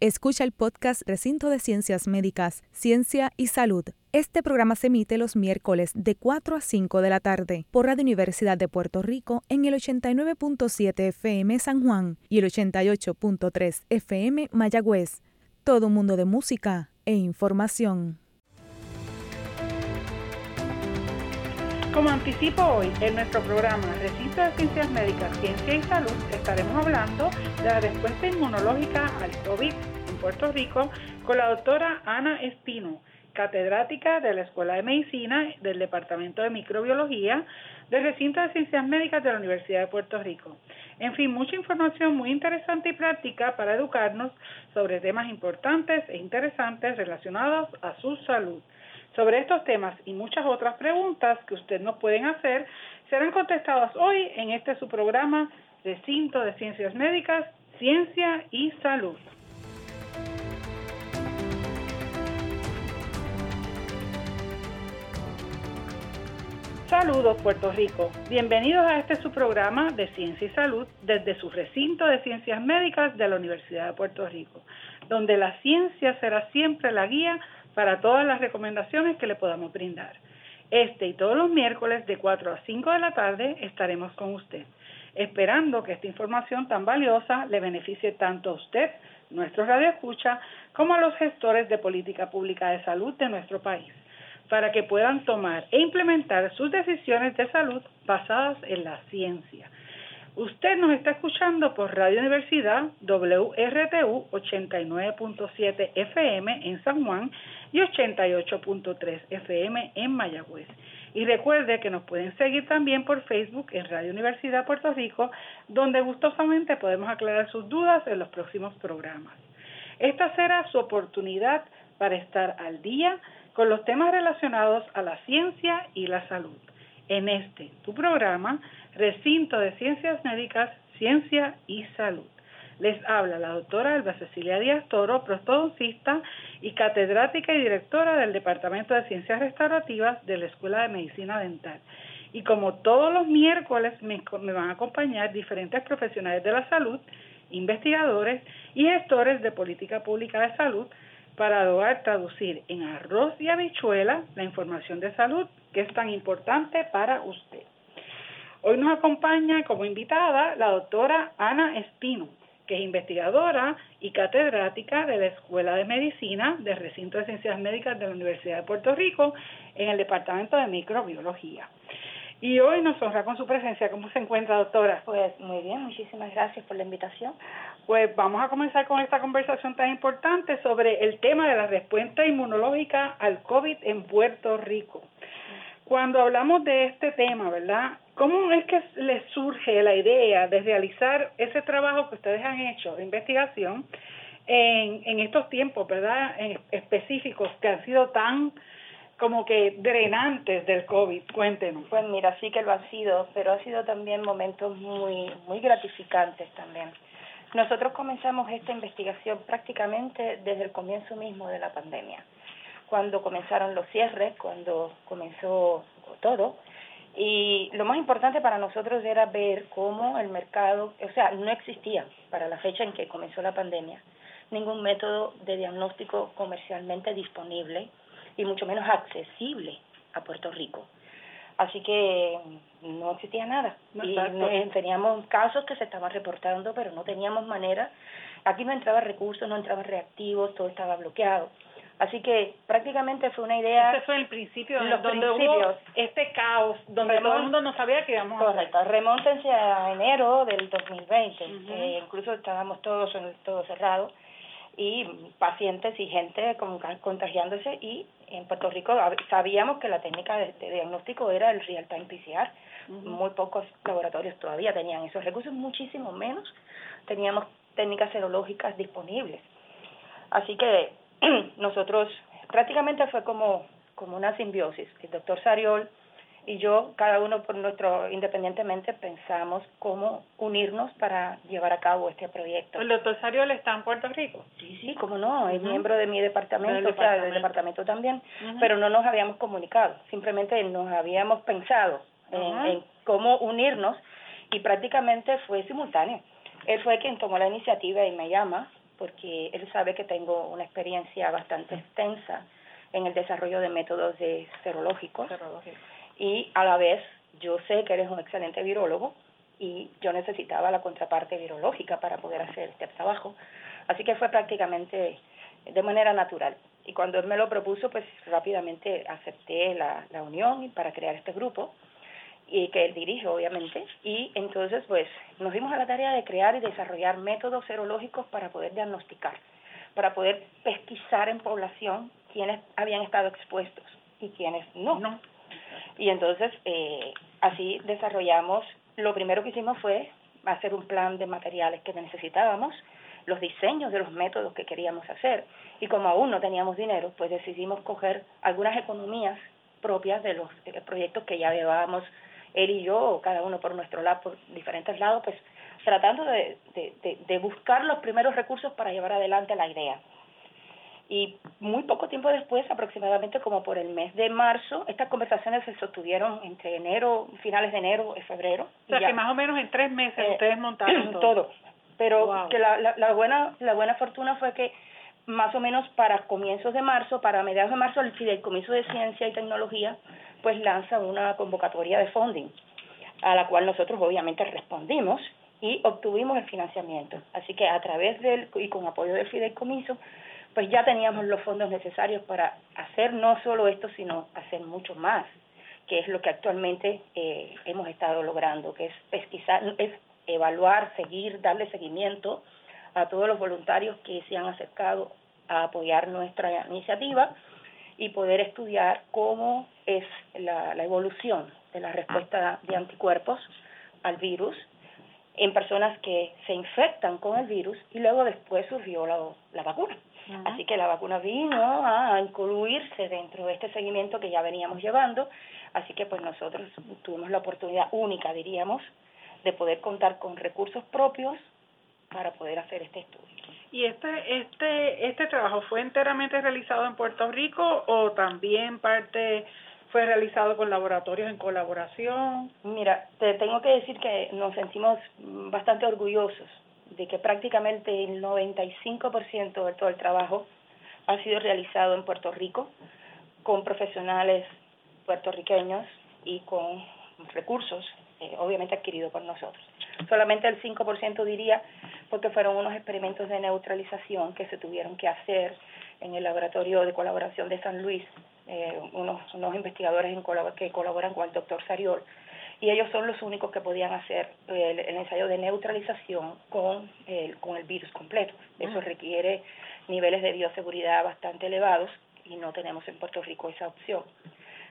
Escucha el podcast Recinto de Ciencias Médicas, Ciencia y Salud. Este programa se emite los miércoles de 4 a 5 de la tarde por Radio Universidad de Puerto Rico en el 89.7 FM San Juan y el 88.3 FM Mayagüez. Todo un mundo de música e información. Como anticipo hoy en nuestro programa Recinto de Ciencias Médicas, Ciencia y Salud, estaremos hablando de la respuesta inmunológica al COVID en Puerto Rico con la doctora Ana Espino, catedrática de la Escuela de Medicina del Departamento de Microbiología del Recinto de Ciencias Médicas de la Universidad de Puerto Rico. En fin, mucha información muy interesante y práctica para educarnos sobre temas importantes e interesantes relacionados a su salud. Sobre estos temas y muchas otras preguntas que usted nos pueden hacer serán contestadas hoy en este su programa Recinto de Ciencias Médicas, Ciencia y Salud. Saludos Puerto Rico, bienvenidos a este su programa de Ciencia y Salud desde su recinto de Ciencias Médicas de la Universidad de Puerto Rico, donde la ciencia será siempre la guía para todas las recomendaciones que le podamos brindar. Este y todos los miércoles de 4 a 5 de la tarde estaremos con usted, esperando que esta información tan valiosa le beneficie tanto a usted, nuestro radio escucha, como a los gestores de política pública de salud de nuestro país, para que puedan tomar e implementar sus decisiones de salud basadas en la ciencia Usted nos está escuchando por Radio Universidad WRTU 89.7 FM en San Juan y 88.3 FM en Mayagüez. Y recuerde que nos pueden seguir también por Facebook en Radio Universidad Puerto Rico, donde gustosamente podemos aclarar sus dudas en los próximos programas. Esta será su oportunidad para estar al día con los temas relacionados a la ciencia y la salud. En este, tu programa, Recinto de Ciencias Médicas, Ciencia y Salud. Les habla la doctora Elba Cecilia Díaz Toro, prostodoncista y catedrática y directora del Departamento de Ciencias Restaurativas de la Escuela de Medicina Dental. Y como todos los miércoles me, me van a acompañar diferentes profesionales de la salud, investigadores y gestores de política pública de salud para lograr traducir en arroz y habichuela la información de salud que es tan importante para usted. Hoy nos acompaña como invitada la doctora Ana Espino, que es investigadora y catedrática de la Escuela de Medicina del Recinto de Ciencias Médicas de la Universidad de Puerto Rico en el Departamento de Microbiología. Y hoy nos honra con su presencia. ¿Cómo se encuentra, doctora? Pues muy bien, muchísimas gracias por la invitación. Pues vamos a comenzar con esta conversación tan importante sobre el tema de la respuesta inmunológica al COVID en Puerto Rico. Cuando hablamos de este tema, ¿verdad? ¿Cómo es que les surge la idea de realizar ese trabajo que ustedes han hecho de investigación en, en estos tiempos, ¿verdad? Específicos que han sido tan como que drenantes del COVID. Cuéntenos. Pues mira, sí que lo han sido, pero ha sido también momentos muy, muy gratificantes también. Nosotros comenzamos esta investigación prácticamente desde el comienzo mismo de la pandemia cuando comenzaron los cierres, cuando comenzó todo. Y lo más importante para nosotros era ver cómo el mercado, o sea, no existía para la fecha en que comenzó la pandemia ningún método de diagnóstico comercialmente disponible y mucho menos accesible a Puerto Rico. Así que no existía nada. y teníamos casos que se estaban reportando, pero no teníamos manera. Aquí no entraba recursos, no entraban reactivos, todo estaba bloqueado. Así que prácticamente fue una idea... Ese fue el principio, los donde hubo este caos, donde todo el mundo no sabía que íbamos Correcto, remóntense a enero del 2020, incluso estábamos todos, todo cerrado, y pacientes y gente contagiándose, y en Puerto Rico sabíamos que la técnica de, diagnóstico era el real-time PCR, muy pocos laboratorios todavía tenían esos recursos, muchísimo menos teníamos técnicas serológicas disponibles. Así que nosotros prácticamente fue como, como una simbiosis. El doctor Sariol y yo, cada uno por nuestro, independientemente, pensamos cómo unirnos para llevar a cabo este proyecto. ¿El doctor Sariol está en Puerto Rico? Sí, sí, como no, es miembro de mi departamento, o sea, del departamento también, pero no nos habíamos comunicado, simplemente nos habíamos pensado en, en cómo unirnos y prácticamente fue simultáneo. Él fue quien tomó la iniciativa y me llama porque él sabe que tengo una experiencia bastante extensa en el desarrollo de métodos de serológicos. Y a la vez, yo sé que eres un excelente virólogo y yo necesitaba la contraparte virológica para poder hacer este trabajo. Así que fue prácticamente de manera natural. Y cuando él me lo propuso, pues rápidamente acepté la, la unión para crear este grupo y que él dirige obviamente y entonces pues nos dimos a la tarea de crear y desarrollar métodos serológicos para poder diagnosticar, para poder pesquisar en población quienes habían estado expuestos y quienes no. no. Y entonces eh, así desarrollamos, lo primero que hicimos fue hacer un plan de materiales que necesitábamos, los diseños de los métodos que queríamos hacer y como aún no teníamos dinero, pues decidimos coger algunas economías propias de los proyectos que ya llevábamos él y yo, cada uno por nuestro lado, por diferentes lados, pues tratando de, de, de, buscar los primeros recursos para llevar adelante la idea. Y muy poco tiempo después, aproximadamente como por el mes de marzo, estas conversaciones se sostuvieron entre enero, finales de enero y febrero. O sea, que más o menos en tres meses eh, ustedes montaron todo. todo. Pero que la, la, la, buena, la buena fortuna fue que más o menos para comienzos de marzo, para mediados de marzo, el Fideicomiso de Ciencia y Tecnología pues lanza una convocatoria de funding, a la cual nosotros obviamente respondimos y obtuvimos el financiamiento. Así que a través del y con apoyo del Fideicomiso, pues ya teníamos los fondos necesarios para hacer no solo esto, sino hacer mucho más, que es lo que actualmente eh, hemos estado logrando, que es pesquisar, es evaluar, seguir, darle seguimiento a todos los voluntarios que se han acercado a apoyar nuestra iniciativa y poder estudiar cómo es la, la evolución de la respuesta de anticuerpos al virus en personas que se infectan con el virus y luego después surgió la, la vacuna. Así que la vacuna vino a incluirse dentro de este seguimiento que ya veníamos llevando, así que pues nosotros tuvimos la oportunidad única, diríamos, de poder contar con recursos propios para poder hacer este estudio. ¿Y este, este, este trabajo fue enteramente realizado en Puerto Rico o también parte fue realizado con laboratorios en colaboración? Mira, te tengo que decir que nos sentimos bastante orgullosos de que prácticamente el 95% de todo el trabajo ha sido realizado en Puerto Rico con profesionales puertorriqueños y con recursos eh, obviamente adquiridos por nosotros. Solamente el 5% diría porque fueron unos experimentos de neutralización que se tuvieron que hacer en el laboratorio de colaboración de San Luis, eh, unos, unos investigadores en que colaboran con el doctor Sariol, y ellos son los únicos que podían hacer el, ensayo de neutralización con el, con el virus completo. Eso requiere niveles de bioseguridad bastante elevados y no tenemos en Puerto Rico esa opción.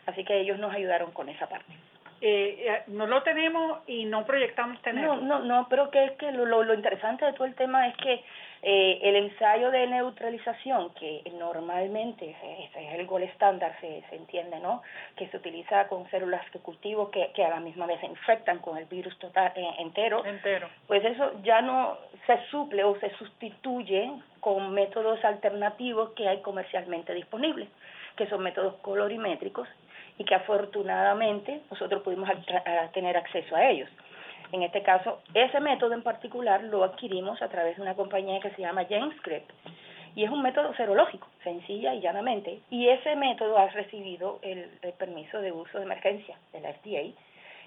Así que ellos nos ayudaron con esa parte. Eh, eh, no lo tenemos y no proyectamos tenerlo. No, no, no, pero que es que lo, lo, interesante de todo el tema es que eh, el ensayo de neutralización, que normalmente es, es el gol estándar, se, se entiende, ¿no? Que se utiliza con células de cultivo que, que a la misma vez se infectan con el virus total eh, entero. Entero. Pues eso ya no se suple o se sustituye con métodos alternativos que hay comercialmente disponibles, que son métodos colorimétricos y que afortunadamente nosotros pudimos tener acceso a ellos. En este caso, ese método en particular lo adquirimos a través de una compañía que se llama GenScript y es un método serológico, sencilla y llanamente, y ese método ha recibido el, el permiso de uso de emergencia de la FDA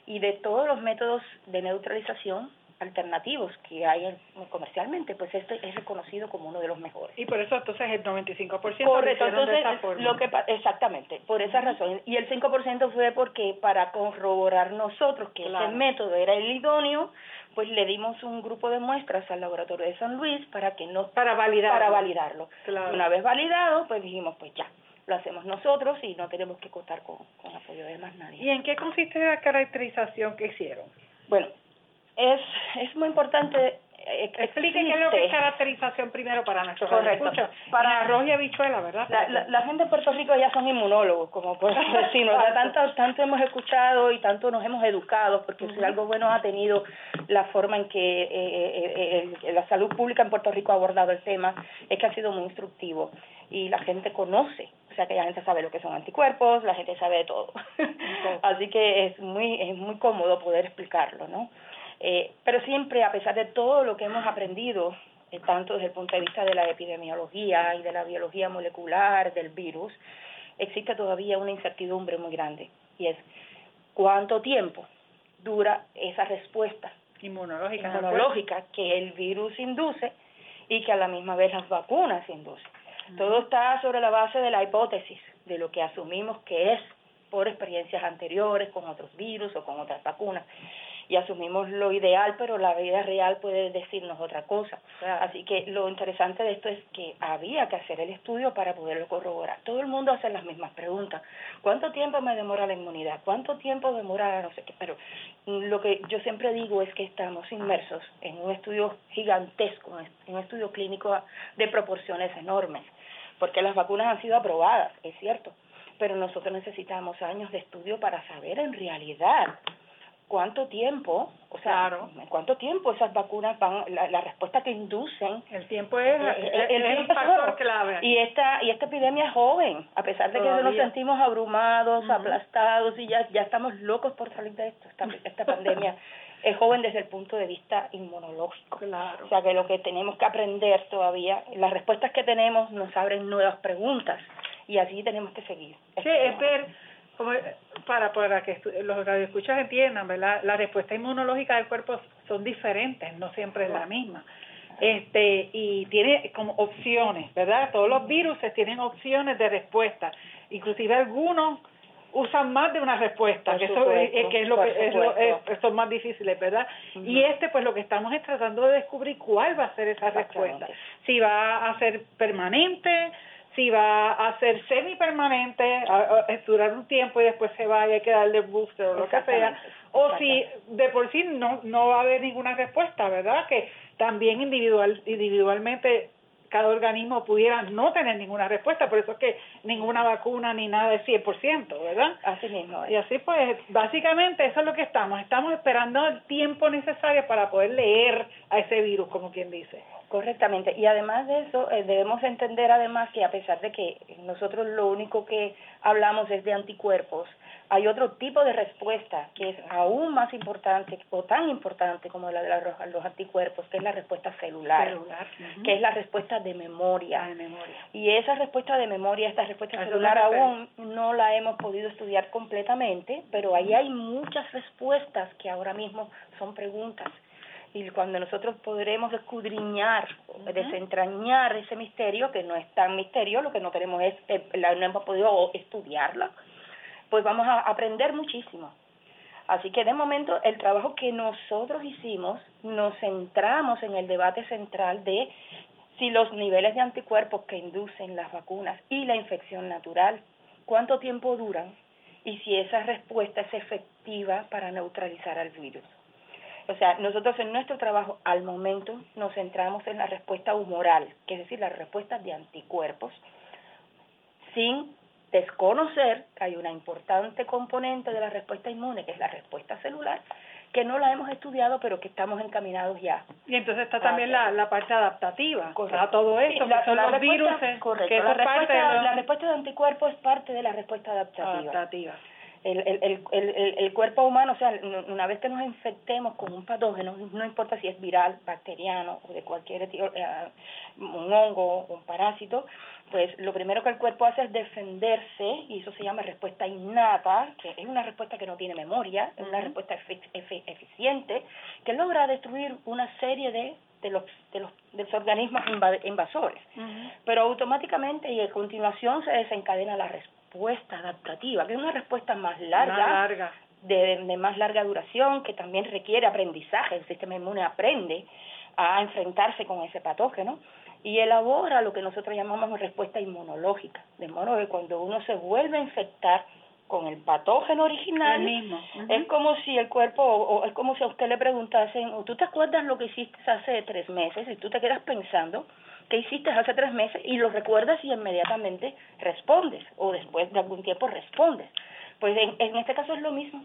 y de todos los métodos de neutralización alternativos que hay comercialmente, pues este es reconocido como uno de los mejores. Y por eso entonces el 95% Correcto, entonces lo que exactamente, por esa razón y el 5% fue porque para corroborar nosotros que ese método era el idóneo, pues le dimos un grupo de muestras al laboratorio de San Luis para que no para validarlo. Para validarlo. Una vez validado, pues dijimos, pues ya, lo hacemos nosotros y no tenemos que contar con, con apoyo de más nadie. ¿Y en qué consiste la caracterización que hicieron? Bueno, es, es muy importante eh, Explique qué es lo que es caracterización primero para nuestros Correcto. Para arroz y habichuela, ¿verdad? La, la, gente de Puerto Rico ya son inmunólogos, como por decirlo. tanto, tanto hemos escuchado y tanto nos hemos educado, porque si algo bueno ha tenido la forma en que eh, eh, eh, la salud pública en Puerto Rico ha abordado el tema, es que ha sido muy instructivo y la gente conoce. O sea que la gente sabe lo que son anticuerpos, la gente sabe de todo. Así que es muy, es muy cómodo poder explicarlo, ¿no? Eh, pero siempre, a pesar de todo lo que hemos aprendido eh, tanto desde el punto de vista de la epidemiología y de la biología molecular del virus, existe todavía una incertidumbre muy grande y es cuánto tiempo dura esa respuesta inmunológica, inmunológica que el virus induce y que a la misma vez las vacunas inducen. Todo está sobre la base de la hipótesis, de lo que asumimos que es por experiencias anteriores con otros virus o con otras vacunas y asumimos lo ideal, pero la vida real puede decirnos otra cosa. Así que lo interesante de esto es que había que hacer el estudio para poderlo corroborar. Todo el mundo hace las mismas preguntas. ¿Cuánto tiempo me demora la inmunidad? ¿Cuánto tiempo demora no sé qué? Pero lo que yo siempre digo es que estamos inmersos en un estudio gigantesco, en un estudio clínico de proporciones enormes, porque las vacunas han sido aprobadas, es cierto, pero nosotros necesitamos años de estudio para saber en realidad cuánto tiempo, o sea, en cuánto tiempo esas vacunas van, la, respuesta que inducen. El tiempo es, eh, el, factor clave. Y esta, y esta epidemia es joven, a pesar de que nos sentimos abrumados, aplastados y ya, ya estamos locos por salir de esto, esta, esta pandemia. es joven desde el punto de vista inmunológico. Claro. O sea que lo que tenemos que aprender todavía, las respuestas que tenemos nos abren nuevas preguntas y así tenemos que seguir. Sí, es ver para, para que los radioescuchas entiendan, ¿verdad? La respuesta inmunológica del cuerpo son diferentes, no siempre es la misma. Este, y tiene como opciones, ¿verdad? Todos los virus tienen opciones de respuesta, inclusive algunos usan más de una respuesta, que eso es, que es lo que es lo, son más difíciles, ¿verdad? Y este, pues lo que estamos es tratando de descubrir cuál va a ser esa respuesta. Si va a ser permanente, si va a ser semipermanente, a, a durar un tiempo y después se va y hay que darle booster o lo que sea, o si de por sí no, no va a haber ninguna respuesta, ¿verdad? Que también individual, individualmente cada organismo pudiera no tener ninguna respuesta, por eso es que ninguna vacuna ni nada es 100%, ¿verdad? Así mismo. Y así pues, básicamente eso es lo que estamos, estamos esperando el tiempo necesario para poder leer a ese virus, como quien dice. Correctamente. Y además de eso, eh, debemos entender además que a pesar de que nosotros lo único que hablamos es de anticuerpos, hay otro tipo de respuesta que es aún más importante o tan importante como la de los, anticuerpos, que es la respuesta celular, que es la respuesta de memoria. de memoria. Y esa respuesta de memoria, esta respuesta celular aún no la hemos podido estudiar completamente, pero ahí hay muchas respuestas que ahora mismo son preguntas. Y cuando nosotros podremos escudriñar, desentrañar ese misterio, que no es tan misterio, lo que no tenemos es, eh, la, no hemos podido estudiarla, pues vamos a aprender muchísimo. Así que de momento el trabajo que nosotros hicimos, nos centramos en el debate central de si los niveles de anticuerpos que inducen las vacunas y la infección natural, cuánto tiempo duran y si esa respuesta es efectiva para neutralizar al virus. O sea, nosotros en nuestro trabajo al momento nos centramos en la respuesta humoral, que es decir, la respuesta de anticuerpos, sin desconocer que hay una importante componente de la respuesta inmune, que es la respuesta celular, que no la hemos estudiado, pero que estamos encaminados ya. Y entonces está también la, la parte adaptativa, correcto. todo esto, la, son los virus, correcto. la, respuesta, de la respuesta de anticuerpos es parte de la respuesta adaptativa. adaptativa el, el, el, el, cuerpo humano, o sea, una vez que nos infectemos con un patógeno, no importa si es viral, bacteriano o de cualquier tipo, eh, un hongo, un parásito, pues lo primero que el cuerpo hace es defenderse y eso se llama respuesta innata, que es una respuesta que no tiene memoria, es una respuesta eficiente que logra destruir una serie de de los, de los, de los organismos invasores. Pero automáticamente y a continuación se desencadena la respuesta respuesta adaptativa, que es una respuesta más larga, De, de, más larga duración, que también requiere aprendizaje, el sistema inmune aprende a enfrentarse con ese patógeno y elabora lo que nosotros llamamos respuesta inmunológica, de modo que cuando uno se vuelve a infectar con el patógeno original, mismo. es como si el cuerpo, o, es como si a usted le preguntasen, ¿tú te acuerdas lo que hiciste hace tres meses? Y tú te quedas pensando, ¿qué hiciste hace tres meses? Y lo recuerdas y inmediatamente respondes, o después de algún tiempo respondes. Pues en, en este caso es lo mismo.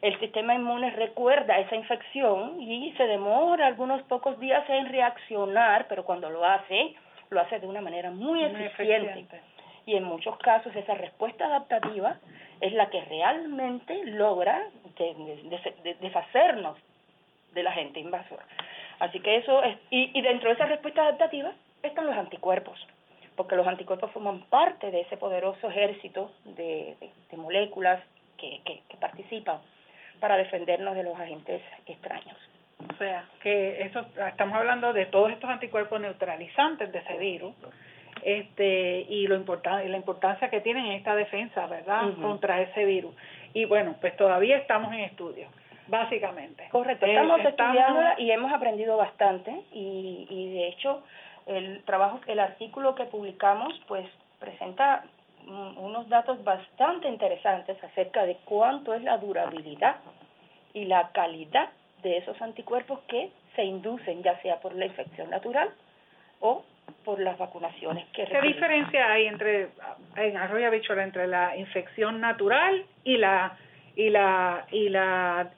El sistema inmune recuerda esa infección y se demora algunos pocos días en reaccionar, pero cuando lo hace, lo hace de una manera muy, eficiente. Y en muchos casos esa respuesta adaptativa es la que realmente logra deshacernos de la gente invasora. Así que eso es, y, y dentro de esa respuesta adaptativa están los anticuerpos, porque los anticuerpos forman parte de ese poderoso ejército de, de, moléculas que, que, que participan para defendernos de los agentes extraños. O sea, que eso estamos hablando de todos estos anticuerpos neutralizantes de ese virus este y lo importante la importancia que tienen en esta defensa, ¿verdad? contra ese virus. Y bueno, pues todavía estamos en estudio, básicamente. Correcto, eh, estamos, estudiándola y hemos aprendido bastante y, y de hecho el trabajo el artículo que publicamos pues presenta unos datos bastante interesantes acerca de cuánto es la durabilidad y la calidad de esos anticuerpos que se inducen ya sea por la infección natural o por las vacunaciones que ¿Qué diferencia hay entre en arroyo bichola entre la infección natural y la y la y la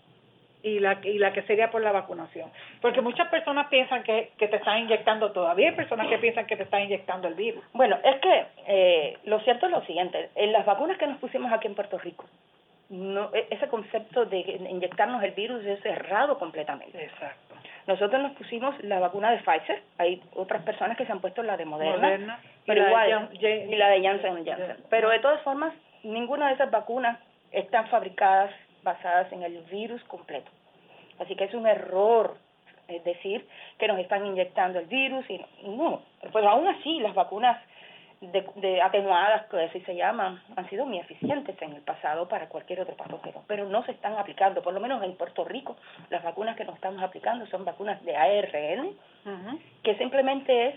y la y la que sería por la vacunación? Porque muchas personas piensan que, que te están inyectando todavía hay personas que piensan que te están inyectando el virus. Bueno, es que eh, lo cierto es lo siguiente, en las vacunas que nos pusimos aquí en Puerto Rico, no e, ese concepto de inyectarnos el virus es cerrado completamente. Exacto. Nosotros nos pusimos la vacuna de Pfizer, hay otras personas que se han puesto la de Moderna, pero igual, y la de Janssen Janssen. Pero de todas formas, ninguna de esas vacunas están fabricadas basadas en el virus completo. Así que es un error es decir que nos están inyectando el virus y no, pues aún así las vacunas de, de atenuadas, que así se llaman, han sido muy eficientes en el pasado para cualquier otro patógeno, pero no se están aplicando, por lo menos en Puerto Rico, las vacunas que nos estamos aplicando son vacunas de ARN, que simplemente es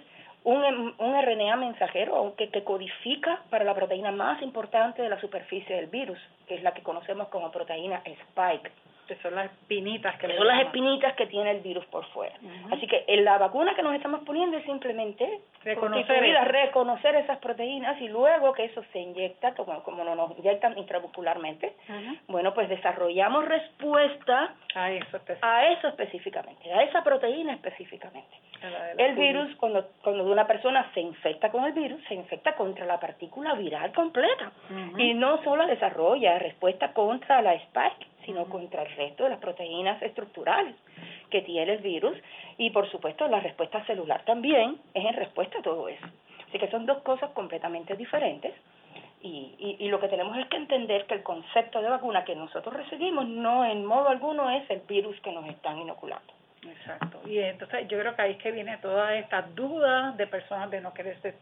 un, un RNA mensajero aunque que codifica para la proteína más importante de la superficie del virus, que es la que conocemos como proteína spike que son las espinitas que, son las espinitas que tiene el virus por fuera. Así que en la vacuna que nos estamos poniendo es simplemente reconocer, reconocer esas proteínas y luego que eso se inyecta, como, como nos inyectan intramuscularmente, bueno, pues desarrollamos respuesta a eso, a eso específicamente, a esa proteína específicamente. El virus, cuando, cuando una persona se infecta con el virus, se infecta contra la partícula viral completa. Y no solo desarrolla respuesta contra la spike, sino contra el resto de las proteínas estructurales que tiene el virus y por supuesto la respuesta celular también es en respuesta a todo eso. Así que son dos cosas completamente diferentes y, y, y lo que tenemos es que entender que el concepto de vacuna que nosotros recibimos no en modo alguno es el virus que nos están inoculando. Exacto. Y entonces yo creo que ahí es que viene toda esta duda de personas de no quererse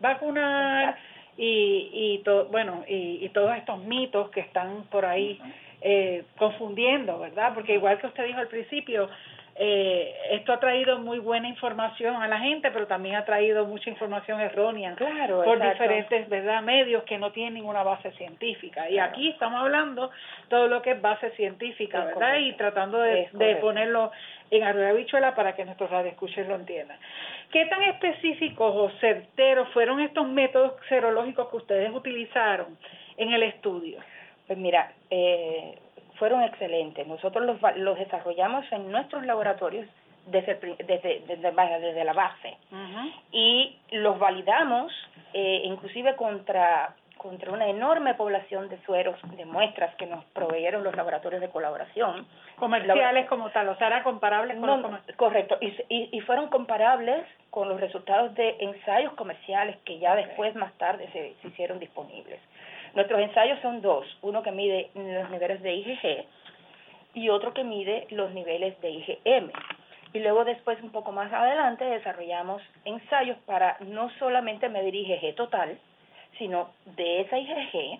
vacunar y, y todo, bueno, y, y todos estos mitos que están por ahí eh, confundiendo, ¿verdad? Porque igual que usted dijo al principio, eh, esto ha traído muy buena información a la gente, pero también ha traído mucha información errónea claro, por diferentes verdad medios que no tienen ninguna base científica. Y aquí estamos hablando todo lo que es base científica, ¿verdad? Y tratando de, de ponerlo en arroyo bichuela para que nuestros radioescuchos lo entiendan. ¿Qué tan específicos o certeros fueron estos métodos serológicos que ustedes utilizaron en el estudio? Pues mira, eh, fueron excelentes. Nosotros los, los desarrollamos en nuestros laboratorios desde, desde, desde, la base y los validamos eh, inclusive contra contra una enorme población de sueros, de muestras que nos proveyeron los laboratorios de colaboración. Comerciales como tal, o sea, eran comparables con no, Correcto, y, y, y, fueron comparables con los resultados de ensayos comerciales que ya después, más tarde, se, se hicieron disponibles. Nuestros ensayos son dos, uno que mide los niveles de IgG y otro que mide los niveles de IgM. Y luego después, un poco más adelante, desarrollamos ensayos para no solamente medir IgG total, sino de esa IgG,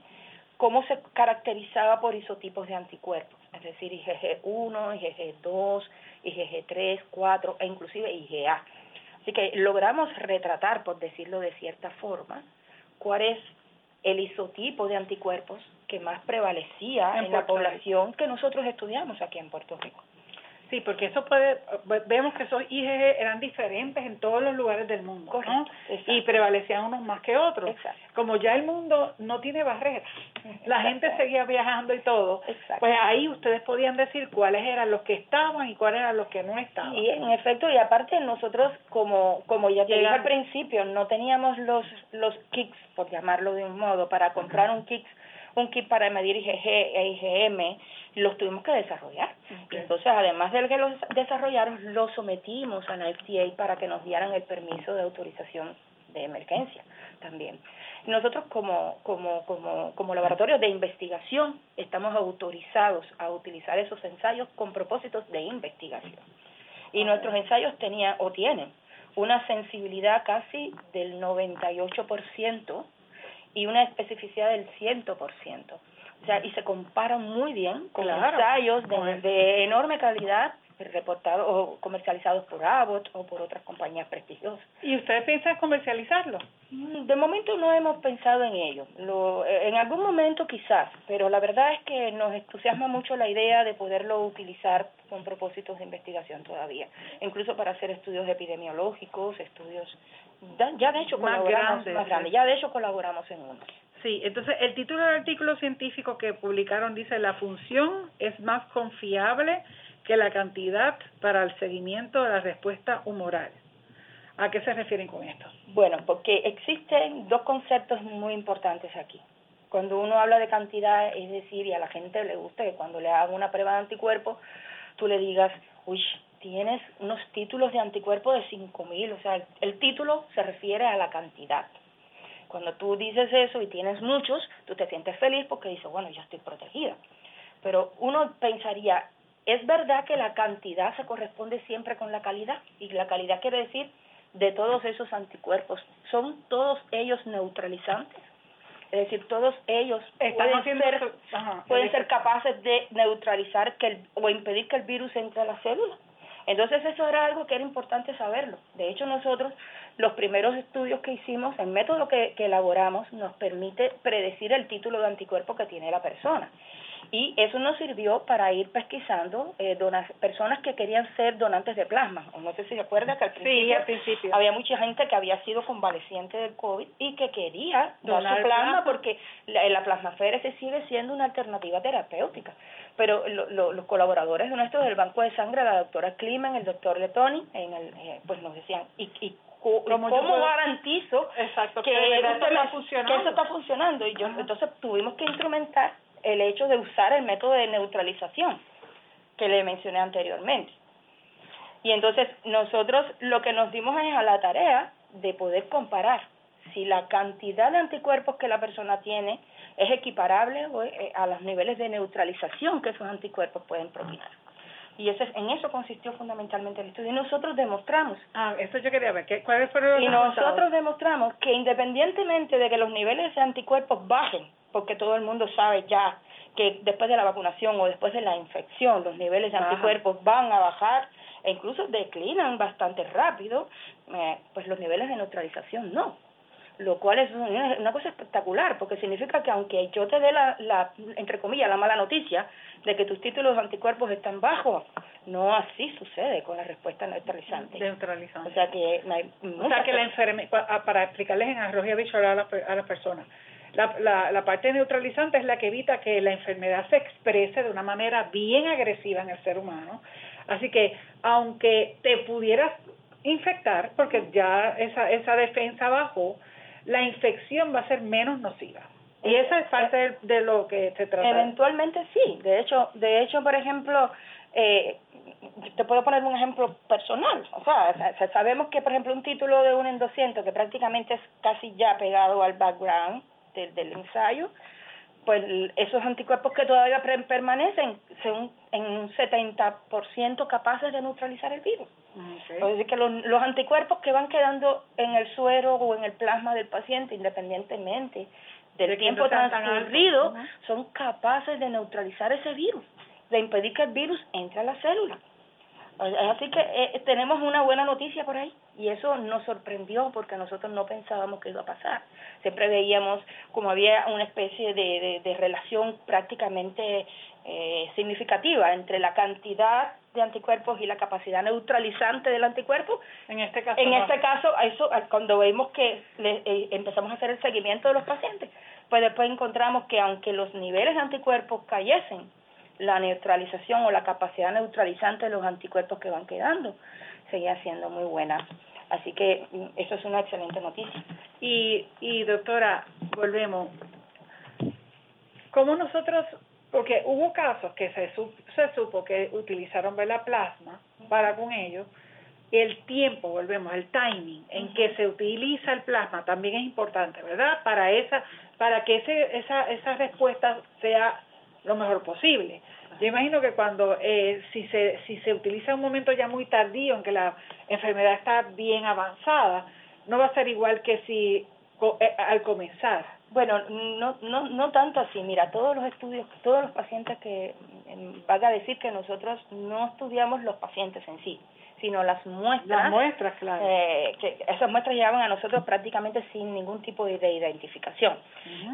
cómo se caracterizaba por isotipos de anticuerpos, es decir, IgG1, IgG2, IgG3, 4 e inclusive IgA. Así que logramos retratar, por decirlo de cierta forma, cuál es el isotipo de anticuerpos que más prevalecía en, la población que nosotros estudiamos aquí en Puerto Rico. Sí, porque eso puede, vemos que esos IgG eran diferentes en todos los lugares del mundo, ¿no? Y prevalecían unos más que otros. Exacto. Como ya el mundo no tiene barreras, la gente seguía viajando y todo, Exacto. pues ahí ustedes podían decir cuáles eran los que estaban y cuáles eran los que no estaban. Sí, en efecto, y aparte nosotros, como como ya te dije al principio, no teníamos los los kits, por llamarlo de un modo, para comprar un kit un kit para medir IgG e IgM, los tuvimos que desarrollar. Entonces, además de que los desarrollaron, los sometimos a la FDA para que nos dieran el permiso de autorización de emergencia también. Nosotros como, como, como, como laboratorio de investigación estamos autorizados a utilizar esos ensayos con propósitos de investigación. Y nuestros ensayos tenían o tienen una sensibilidad casi del 98% y una especificidad del 100%. O sea, y se comparan muy bien con ensayos de, de enorme calidad reportados o comercializados por Abbott o por otras compañías prestigiosas. ¿Y ustedes piensan comercializarlo? Mm, de momento no hemos pensado en ello. Lo, eh, en algún momento quizás, pero la verdad es que nos entusiasma mucho la idea de poderlo utilizar con propósitos de investigación todavía, incluso para hacer estudios epidemiológicos, estudios ya de hecho colaboramos más grandes, ya de hecho colaboramos en uno. Sí, entonces el título del artículo científico que publicaron dice la función es más confiable que la cantidad para el seguimiento de la respuesta humoral. ¿A qué se refieren con esto? Bueno, porque existen dos conceptos muy importantes aquí. Cuando uno habla de cantidad, es decir, y a la gente le gusta que cuando le hagan una prueba de anticuerpo, tú le digas, uy, tienes unos títulos de anticuerpo de 5.000, o sea, el, título se refiere a la cantidad. Cuando tú dices eso y tienes muchos, tú te sientes feliz porque dices, bueno, ya estoy protegida. Pero uno pensaría, es verdad que la cantidad se corresponde siempre con la calidad y la calidad quiere decir de todos esos anticuerpos. ¿Son todos ellos neutralizantes? Es decir, todos ellos pueden, ser, pueden ser capaces de neutralizar que o impedir que el virus entre a la célula. Entonces eso era algo que era importante saberlo. De hecho, nosotros los primeros estudios que hicimos, el método que, que elaboramos nos permite predecir el título de anticuerpo que tiene la persona y eso nos sirvió para ir pesquisando eh, personas que querían ser donantes de plasma. No sé si se acuerda que al principio, había mucha gente que había sido convaleciente del COVID y que quería donar su plasma, porque la, la plasmaféresis sigue siendo una alternativa terapéutica. Pero los colaboradores nuestros del Banco de Sangre, la doctora Kliman, el doctor Letoni, en el, eh, pues nos decían, ¿y, y ¿Cómo, garantizo Exacto, que, que, está funcionando? que eso está funcionando? Y yo, entonces tuvimos que instrumentar el hecho de usar el método de neutralización que le mencioné anteriormente. Y entonces nosotros lo que nos dimos es a la tarea de poder comparar si la cantidad de anticuerpos que la persona tiene es equiparable eh, a los niveles de neutralización que esos anticuerpos pueden propinar. Y ese, en eso consistió fundamentalmente el estudio. Y nosotros demostramos. Ah, eso yo quería ver. ¿qué, ¿Cuáles fueron los Y nosotros demostramos que independientemente de que los niveles de anticuerpos bajen porque todo el mundo sabe ya que después de la vacunación o después de la infección los niveles de anticuerpos van a bajar e incluso declinan bastante rápido, eh, pues los niveles de neutralización no. Lo cual es una cosa espectacular, porque significa que aunque yo te dé la, la, entre comillas, la mala noticia de que tus títulos de anticuerpos están bajos, no así sucede con la respuesta neutralizante. Neutralizante. O sea que, o sea que la enfermedad, ah, para explicarles en arroz y a, la, a las personas, la, la, la parte neutralizante es la que evita que la enfermedad se exprese de una manera bien agresiva en el ser humano. Así que aunque te pudieras infectar, porque ya esa, esa defensa bajó, la infección va a ser menos nociva. Y esa es parte de, lo que se trata. Eventualmente sí. De hecho, de hecho, por ejemplo, eh, te puedo poner un ejemplo personal. O sea, sabemos que, por ejemplo, un título de un en 200 que prácticamente es casi ya pegado al background, del, ensayo, pues esos anticuerpos que todavía permanecen son en un 70% capaces de neutralizar el virus. Es decir, que los, los anticuerpos que van quedando en el suero o en el plasma del paciente, independientemente del tiempo transcurrido, son capaces de neutralizar ese virus, de impedir que el virus entre a la célula. Así que eh, tenemos una buena noticia por ahí y eso nos sorprendió porque nosotros no pensábamos que iba a pasar. Siempre veíamos como había una especie de, de, relación prácticamente eh, significativa entre la cantidad de anticuerpos y la capacidad neutralizante del anticuerpo. En este caso, en este caso eso cuando vemos que le, eh, empezamos a hacer el seguimiento de los pacientes, pues después encontramos que aunque los niveles de anticuerpos cayesen, la neutralización o la capacidad neutralizante de los anticuerpos que van quedando seguía siendo muy buena. Así que mm, eso es una excelente noticia. Y, y doctora, volvemos. ¿Cómo nosotros, porque hubo casos que se, se supo que utilizaron la plasma para con ellos, el tiempo, volvemos, el timing en que se utiliza el plasma también es importante, ¿verdad? Para esa, para que ese, esa, esa respuesta sea lo mejor posible. Yo imagino que cuando, eh, si, se, si se utiliza un momento ya muy tardío en que la enfermedad está bien avanzada, no va a ser igual que si eh, al comenzar. Bueno, no, no, no tanto así. Mira, todos los estudios, todos los pacientes que, van a decir que nosotros no estudiamos los pacientes en sí, sino las muestras. Las muestras, claro. Eh, que esas muestras llegaban a nosotros prácticamente sin ningún tipo de, identificación.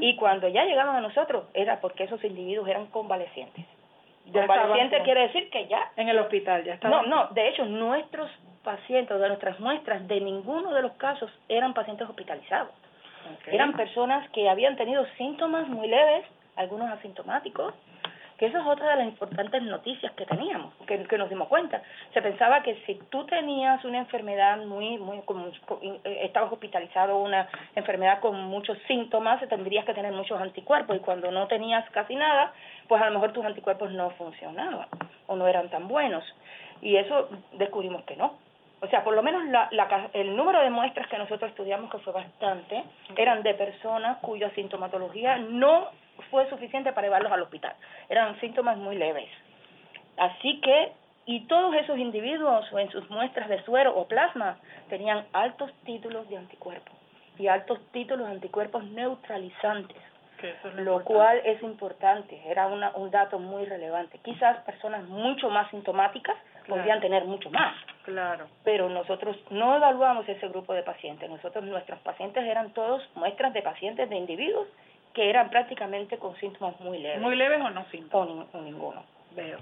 Y cuando ya llegaban a nosotros era porque esos individuos eran convalecientes. Convaleciente quiere decir que ya. En el hospital, ya estaban. No, no, de hecho, nuestros pacientes, de nuestras muestras, de ninguno de los casos eran pacientes hospitalizados. Eran personas que habían tenido síntomas muy leves, algunos asintomáticos, que eso es otra de las importantes noticias que teníamos, que, nos dimos cuenta. Se pensaba que si tú tenías una enfermedad muy, muy, como, eh, estabas hospitalizado, una enfermedad con muchos síntomas, tendrías que tener muchos anticuerpos y cuando no tenías casi nada, pues a lo mejor tus anticuerpos no funcionaban o no eran tan buenos. Y eso descubrimos que no. O sea, por lo menos la, la, el número de muestras que nosotros estudiamos, que fue bastante, eran de personas cuya sintomatología no fue suficiente para llevarlos al hospital. Eran síntomas muy leves. Así que, y todos esos individuos en sus muestras de suero o plasma tenían altos títulos de anticuerpos y altos títulos de anticuerpos neutralizantes. lo, cual es importante, era una, un dato muy relevante. Quizás personas mucho más sintomáticas podrían tener mucho más. Claro. Pero nosotros no evaluamos ese grupo de pacientes. Nosotros, nuestros pacientes eran todos muestras de pacientes de individuos que eran prácticamente con síntomas muy leves. ¿Muy leves o no síntomas? O, ninguno. Veo.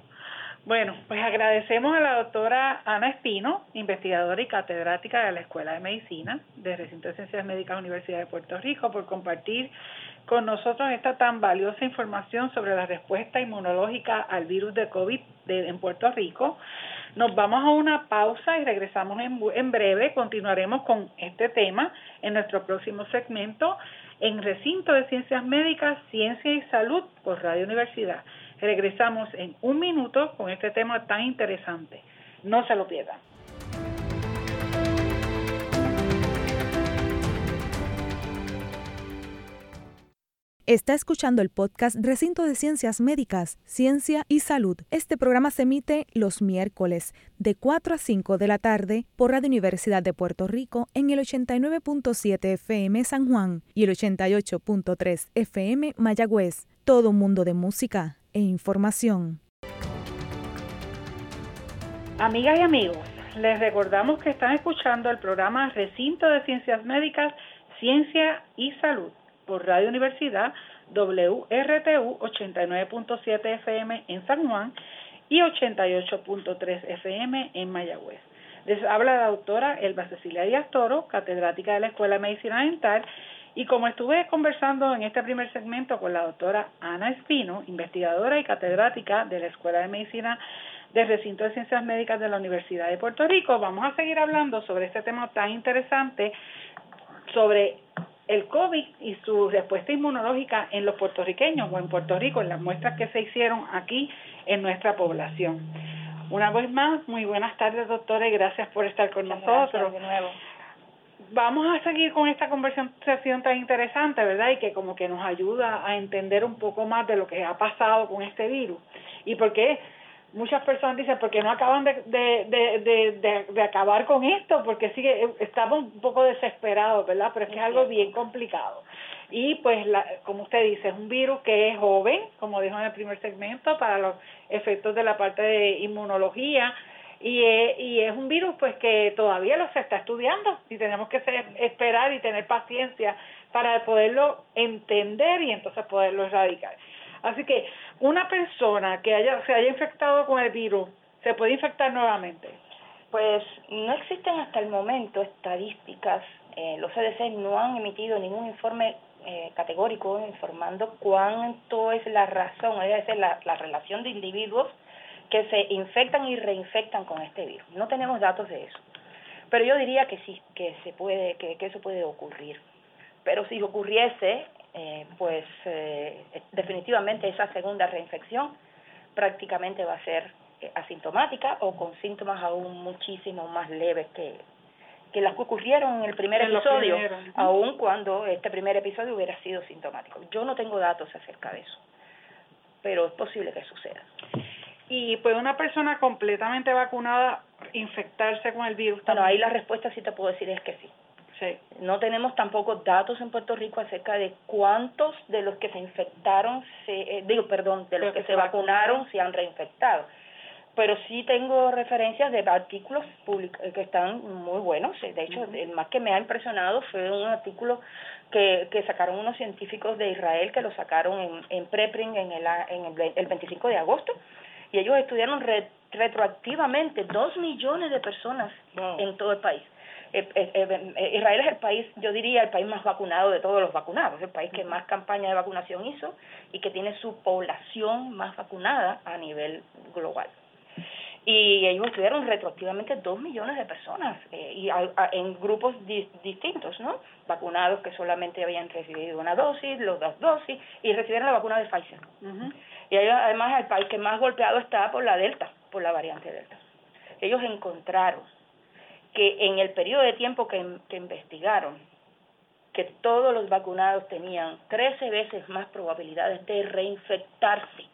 Bueno, pues agradecemos a la doctora Ana Espino, investigadora y catedrática de la Escuela de Medicina de Recinto de Ciencias Médicas Universidad de Puerto Rico, por compartir con nosotros esta tan valiosa información sobre la respuesta inmunológica al virus de COVID en Puerto Rico. Nos vamos a una pausa y regresamos en, en breve. Continuaremos con este tema en nuestro próximo segmento en Recinto de Ciencias Médicas, Ciencia y Salud por Radio Universidad. Regresamos en un minuto con este tema tan interesante. No se lo pierdan. Está escuchando el podcast Recinto de Ciencias Médicas, Ciencia y Salud. Este programa se emite los miércoles de 4 a 5 de la tarde por Radio Universidad de Puerto Rico en el 89.7 FM San Juan y el 88.3 FM Mayagüez. Todo mundo de música e información. Amigas y amigos, les recordamos que están escuchando el programa Recinto de Ciencias Médicas, Ciencia y Salud por Radio Universidad WRTU 89.7 FM en San Juan y 88.3 FM en Mayagüez. Les habla la doctora Elba Cecilia Díaz Toro, catedrática de la Escuela de Medicina Dental, y como estuve conversando en este primer segmento con la doctora Ana Espino, investigadora y catedrática de la Escuela de Medicina del Recinto de Ciencias Médicas de la Universidad de Puerto Rico, vamos a seguir hablando sobre este tema tan interesante, sobre el COVID y su respuesta inmunológica en los puertorriqueños o en Puerto Rico, en las muestras que se hicieron aquí en nuestra población. Una vez más, muy buenas tardes, doctora, y gracias por estar con nosotros. de nuevo. Vamos a seguir con esta conversación tan interesante, ¿verdad? Y que como que nos ayuda a entender un poco más de lo que ha pasado con este virus y por qué muchas personas dicen, porque no acaban de, de, de, de, acabar con esto? Porque sigue, estamos un poco desesperados, ¿verdad? Pero es que es algo bien complicado. Y pues, la, como usted dice, es un virus que es joven, como dijo en el primer segmento, para los efectos de la parte de inmunología, y es, y es un virus pues que todavía lo se está estudiando y tenemos que esperar y tener paciencia para poderlo entender y entonces poderlo erradicar. Así que una persona que haya, se haya infectado con el virus, ¿se puede infectar nuevamente? Pues no existen hasta el momento estadísticas. Eh, los CDC no han emitido ningún informe eh, categórico informando cuánto es la razón, es decir, la, la relación de individuos que se infectan y reinfectan con este virus. No tenemos datos de eso. Pero yo diría que sí, que se puede, que, que eso puede ocurrir. Pero si ocurriese, eh, pues eh, definitivamente esa segunda reinfección prácticamente va a ser eh, asintomática o con síntomas aún muchísimo más leves que, que las que ocurrieron en el primer episodio, aun cuando este primer episodio hubiera sido sintomático. Yo no tengo datos acerca de eso, pero es posible que suceda. ¿Y puede una persona completamente vacunada infectarse con el virus? Bueno, ahí la respuesta sí te puedo decir es que sí. Sí. No tenemos tampoco datos en Puerto Rico acerca de cuántos de los que se infectaron, se, eh, digo, perdón, de los que, se, vacunaron se han reinfectado. Pero sí tengo referencias de artículos públicos eh, que están muy buenos. De hecho, el más que me ha impresionado fue un artículo que, que sacaron unos científicos de Israel que lo sacaron en, en preprint en el, en el, el 25 de agosto y ellos estudiaron retroactivamente dos millones de personas en todo el país. Eh, eh, eh, Israel es el país, yo diría, el país más vacunado de todos los vacunados, el país que más campaña de vacunación hizo y que tiene su población más vacunada a nivel global. Y ellos estudiaron retroactivamente dos millones de personas y en grupos distintos, ¿no? Vacunados que solamente habían recibido una dosis, los dos dosis y recibieron la vacuna de Pfizer. Y además el país que más golpeado está por la Delta, por la variante Delta. Ellos encontraron que en el periodo de tiempo que, que investigaron, que todos los vacunados tenían 13 veces más probabilidades de reinfectarse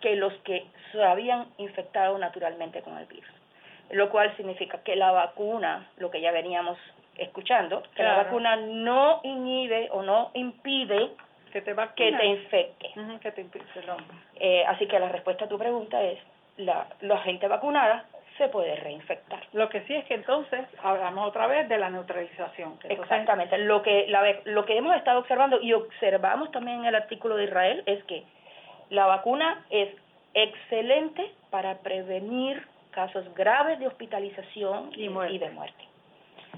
que los que se habían infectado naturalmente con el virus. Lo cual significa que la vacuna, lo que ya veníamos escuchando, que la vacuna no inhibe o no impide que te, que te infecte. que te eh, así que la respuesta a tu pregunta es, la, la gente vacunada se puede reinfectar. Lo que sí es que entonces hablamos otra vez de la neutralización. Exactamente. Lo que, la, lo que hemos estado observando y observamos también en el artículo de Israel es que la vacuna es excelente para prevenir casos graves de hospitalización y, y de muerte.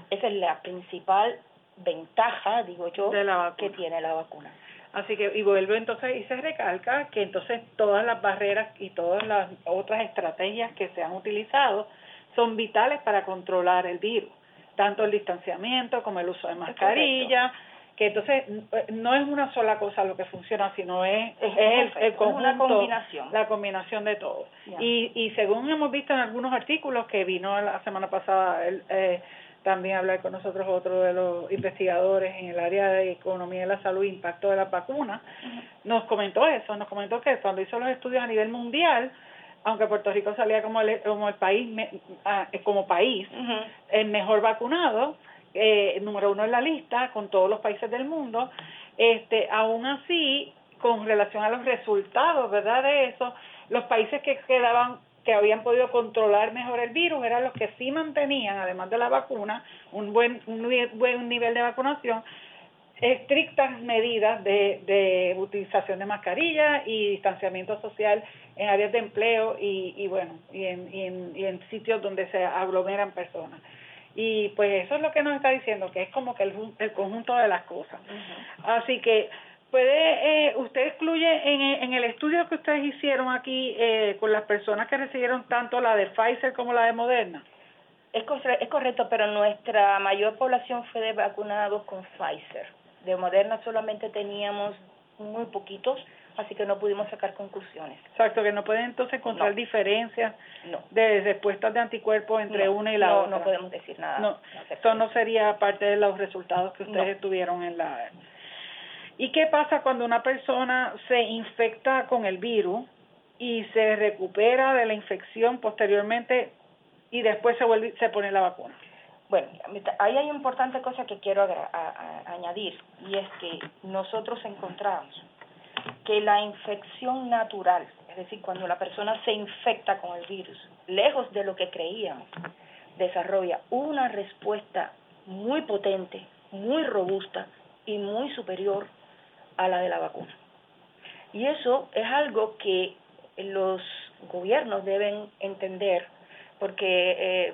Esa es la principal ventaja, digo yo, que tiene la vacuna. Así que, y vuelve entonces y se recalca que entonces todas las barreras y todas las otras estrategias que se han utilizado son vitales para controlar el virus, tanto el distanciamiento como el uso de mascarilla, que entonces no es una sola cosa lo que funciona, sino es, es, el, conjunto, la combinación de todo. Y, y según hemos visto en algunos artículos que vino la semana pasada el, eh, también hablar con nosotros otro de los investigadores en el área de economía de la salud impacto de la vacuna, nos comentó eso, nos comentó que cuando hizo los estudios a nivel mundial, aunque Puerto Rico salía como el, como el país, ah, como país, el mejor vacunado, eh, número uno en la lista, con todos los países del mundo, este, aún así, con relación a los resultados, ¿verdad? De eso, los países que quedaban que habían podido controlar mejor el virus eran los que sí mantenían, además de la vacuna, un buen, un buen nivel de vacunación, estrictas medidas de, de utilización de mascarillas y distanciamiento social en áreas de empleo y, y bueno, y en, y en, y en sitios donde se aglomeran personas. Y pues eso es lo que nos está diciendo, que es como que el, el conjunto de las cosas. Así que puede eh, usted excluye en, en el estudio que ustedes hicieron aquí eh, con las personas que recibieron tanto la de Pfizer como la de Moderna. Es, es correcto pero nuestra mayor población fue de vacunados con Pfizer. De Moderna solamente teníamos muy poquitos así que no pudimos sacar conclusiones. Exacto que no pueden entonces encontrar diferencias de respuestas de anticuerpos entre una y la no, otra. no podemos decir nada. No eso no sería parte de los resultados que ustedes tuvieron en la ¿Y qué pasa cuando una persona se infecta con el virus y se recupera de la infección posteriormente y después se vuelve se pone la vacuna? Bueno, ahí hay una importante cosa que quiero añadir y es que nosotros encontramos que la infección natural, es decir, cuando la persona se infecta con el virus, lejos de lo que creíamos, desarrolla una respuesta muy potente, muy robusta y muy superior a la de la vacuna. Y eso es algo que los gobiernos deben entender porque eh,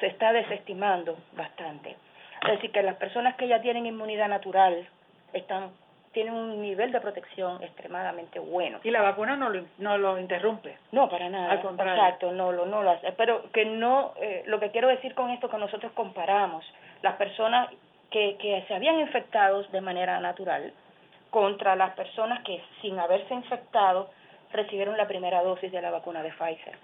se está desestimando bastante. Es decir, que las personas que ya tienen inmunidad natural están tienen un nivel de protección extremadamente bueno. Y la vacuna no lo, no lo interrumpe. No, para nada. Al contrario. Exacto, no lo, no lo hace. Pero que no, eh, lo que quiero decir con esto que nosotros comparamos las personas que, que se habían infectado de manera natural contra las personas que sin haberse infectado recibieron la primera dosis de la vacuna de Pfizer.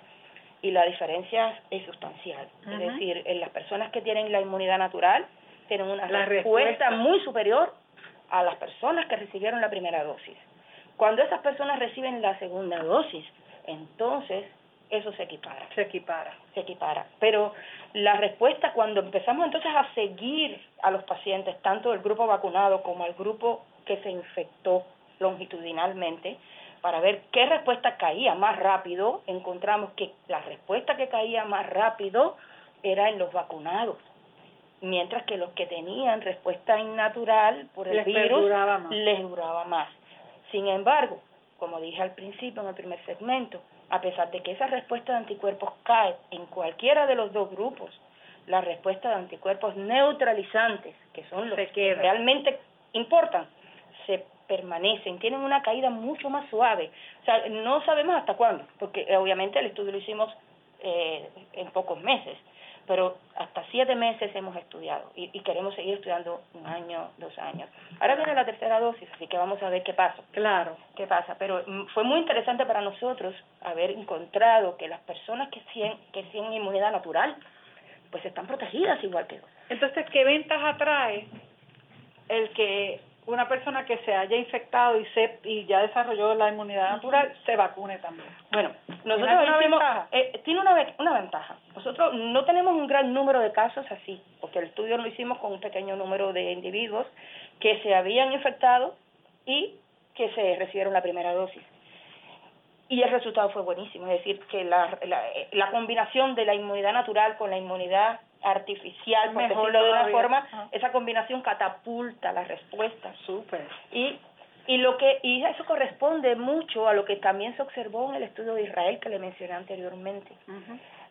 Y la diferencia es sustancial. Es decir, en las personas que tienen la inmunidad natural tienen una respuesta muy superior a las personas que recibieron la primera dosis. Cuando esas personas reciben la segunda dosis, entonces eso se equipara. Se equipara. Se equipara. Pero la respuesta, cuando empezamos entonces a seguir a los pacientes, tanto el grupo vacunado como el grupo que se infectó longitudinalmente, para ver qué respuesta caía más rápido, encontramos que la respuesta que caía más rápido era en los vacunados, mientras que los que tenían respuesta innatural por el virus les duraba más. Sin embargo, como dije al principio en el primer segmento, a pesar de que esa respuesta de anticuerpos cae en cualquiera de los dos grupos, la respuesta de anticuerpos neutralizantes, que son los que realmente importan, permanecen, tienen una caída mucho más suave. O sea, no sabemos hasta cuándo, porque eh, obviamente el estudio lo hicimos eh, en pocos meses, pero hasta siete meses hemos estudiado y, queremos seguir estudiando un año, dos años. Ahora viene la tercera dosis, así que vamos a ver qué pasa. Claro. ¿Qué pasa? Pero mm, fue muy interesante para nosotros haber encontrado que las personas que tienen, que tienen inmunidad natural, pues están protegidas igual que Entonces, ¿qué ventaja trae el que una persona que se haya infectado y se y ya desarrolló la inmunidad natural se vacune también. Bueno, nosotros una eh, tiene una, una ventaja. Nosotros no tenemos un gran número de casos así, porque el estudio lo hicimos con un pequeño número de individuos que se habían infectado y que se recibieron la primera dosis. Y el resultado fue buenísimo, es decir, que la, la, la combinación de la inmunidad natural con la inmunidad artificial, por decirlo de una forma, esa combinación catapulta la respuesta. Súper. Y y lo que y eso corresponde mucho a lo que también se observó en el estudio de Israel que le mencioné anteriormente.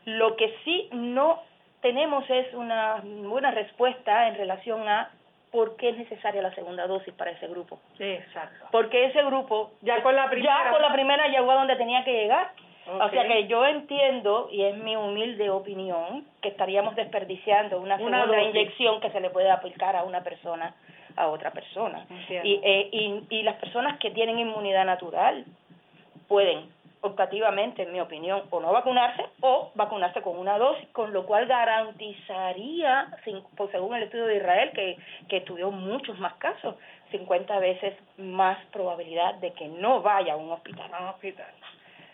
Lo que sí no tenemos es una buena respuesta en relación a por qué es necesaria la segunda dosis para ese grupo. exacto. Porque ese grupo ya con la primera ya con la primera llegó a donde tenía que llegar o sea que yo entiendo, y es mi humilde opinión, que estaríamos desperdiciando una, segunda inyección que se le puede aplicar a una persona a otra persona. Y, eh, y, y las personas que tienen inmunidad natural pueden optativamente, en mi opinión, o no vacunarse o vacunarse con una dosis, con lo cual garantizaría, pues, según el estudio de Israel, que, que estudió muchos más casos, 50 veces más probabilidad de que no vaya a un hospital. A un hospital.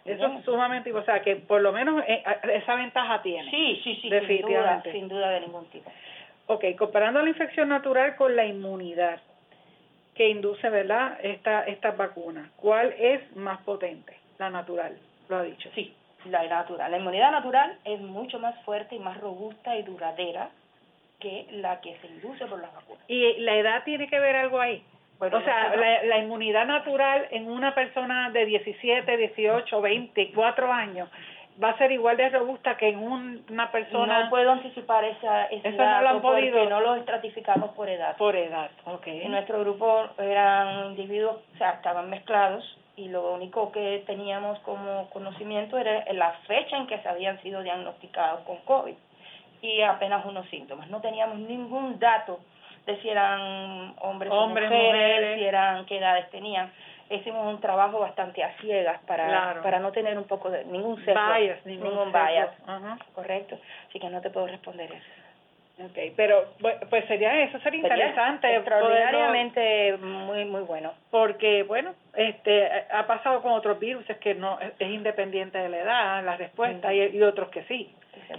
Eso es sumamente, o sea, que por lo menos eh, esa ventaja tiene. Sí, sí, sí, definitivamente. Sin duda, de ningún tipo. Ok, comparando la infección natural con la inmunidad que induce, ¿verdad?, esta, estas vacunas, ¿cuál es más potente? La natural, lo ha dicho. Sí, la natural. La inmunidad natural es mucho más fuerte y más robusta y duradera que la que se induce por las vacunas. ¿Y la edad tiene que ver algo ahí? O sea, la, la, inmunidad natural en una persona de 17, 18, 24 años va a ser igual de robusta que en una persona... No puedo anticipar esa, ese Eso no lo han podido. porque no lo estratificamos por edad. Por edad, ok. En nuestro grupo eran individuos, o sea, estaban mezclados y lo único que teníamos como conocimiento era la fecha en que se habían sido diagnosticados con COVID y apenas unos síntomas. No teníamos ningún dato de si eran hombres, o mujeres, si eran qué edades tenían. Hicimos un trabajo bastante a ciegas para, para no tener un poco de ningún sesgo, ningún, bias, correcto. Así que no te puedo responder eso. Okay, pero pues sería eso sería, interesante, extraordinariamente muy muy bueno, porque bueno, este ha pasado con otros virus es que no es, independiente de la edad, la respuesta y, y otros que sí.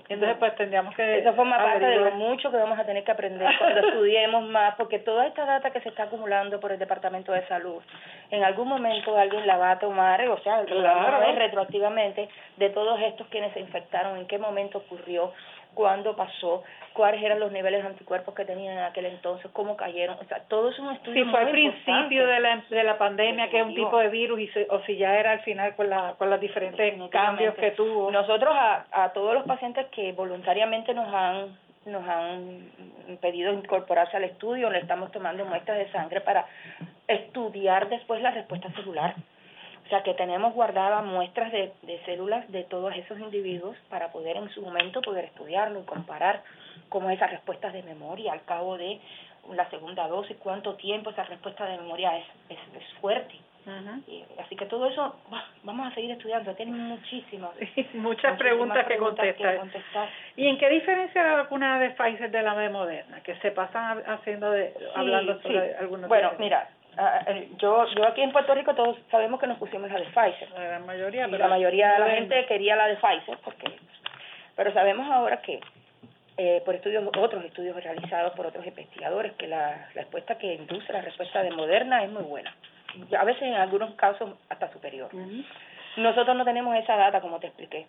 Entonces, pues tendríamos que... Eso forma parte de lo mucho que vamos a tener que aprender cuando estudiemos más, porque toda esta data que se está acumulando por el Departamento de Salud, en algún momento alguien la va a tomar, o sea, claro. retroactivamente, de todos estos quienes se infectaron, en qué momento ocurrió, cuándo pasó, cuáles eran los niveles de anticuerpos que tenían en aquel entonces, cómo cayeron, o sea, todo es un estudio Si fue al principio de la, de la pandemia, que es un tipo de virus, y o si ya era al final con, la, con los diferentes cambios que tuvo. Nosotros a, a todos los pacientes que voluntariamente nos han nos han pedido incorporarse al estudio, le estamos tomando muestras de sangre para estudiar después la respuesta celular. O sea que tenemos guardadas muestras de, de células de todos esos individuos para poder en su momento poder estudiarlo y comparar cómo esas respuestas de memoria al cabo de la segunda dosis, cuánto tiempo, esa respuesta de memoria es, es, es fuerte. así que todo eso vamos a seguir estudiando, tienen muchísimas, muchas preguntas, que, contestar. ¿Y en qué diferencia la vacuna de Pfizer de la de Moderna? Que se pasan haciendo de, hablando sobre algunos Bueno, mira, yo yo aquí en Puerto Rico todos sabemos que nos pusimos la de Pfizer. La mayoría, pero la mayoría de la gente quería la de Pfizer porque pero sabemos ahora que eh, por estudios otros estudios realizados por otros investigadores que la respuesta que induce la respuesta de Moderna es muy buena. A veces en algunos casos hasta superior. Nosotros no tenemos esa data como te expliqué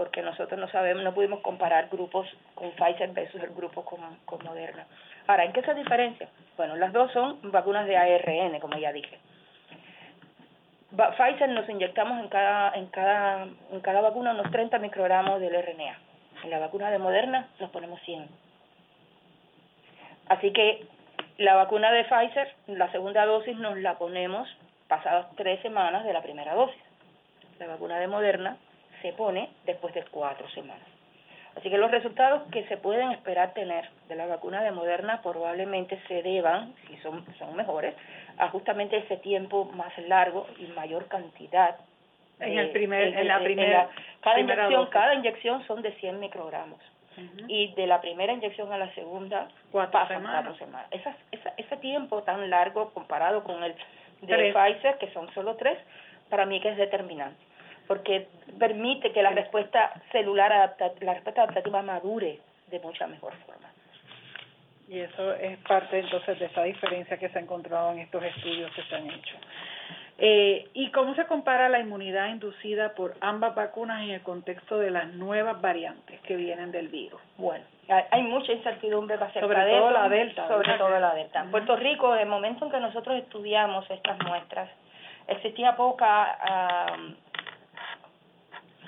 porque nosotros no sabemos, no pudimos comparar grupos con Pfizer versus el grupo con, con Moderna. Ahora, ¿en qué se diferencia? Bueno, las dos son vacunas de ARN, como ya dije. Pfizer nos inyectamos en cada, en cada, en cada vacuna unos 30 microgramos del RNA. En la vacuna de Moderna nos ponemos 100. Así que la vacuna de Pfizer, la segunda dosis nos la ponemos pasadas tres semanas de la primera dosis. La vacuna de Moderna se pone después de cuatro semanas. Así que los resultados que se pueden esperar tener de la vacuna de Moderna probablemente se deban, si son, son mejores, a justamente ese tiempo más largo y mayor cantidad. En, el primer, en, la primera, cada inyección, cada inyección son de 100 microgramos. Y de la primera inyección a la segunda cuatro pasan cuatro semanas. esa, ese tiempo tan largo comparado con el de Pfizer, que son solo tres, para mí que es determinante porque permite que la respuesta celular adaptativa, la respuesta adaptativa madure de mucha mejor forma. Y eso es parte entonces de esa diferencia que se ha encontrado en estos estudios que se han hecho. Eh, ¿Y cómo se compara la inmunidad inducida por ambas vacunas en el contexto de las nuevas variantes que vienen del virus? Bueno, hay mucha incertidumbre acerca sobre de todo la delta. Sobre todo la delta. En Puerto Rico, en el momento en que nosotros estudiamos estas muestras, existía poca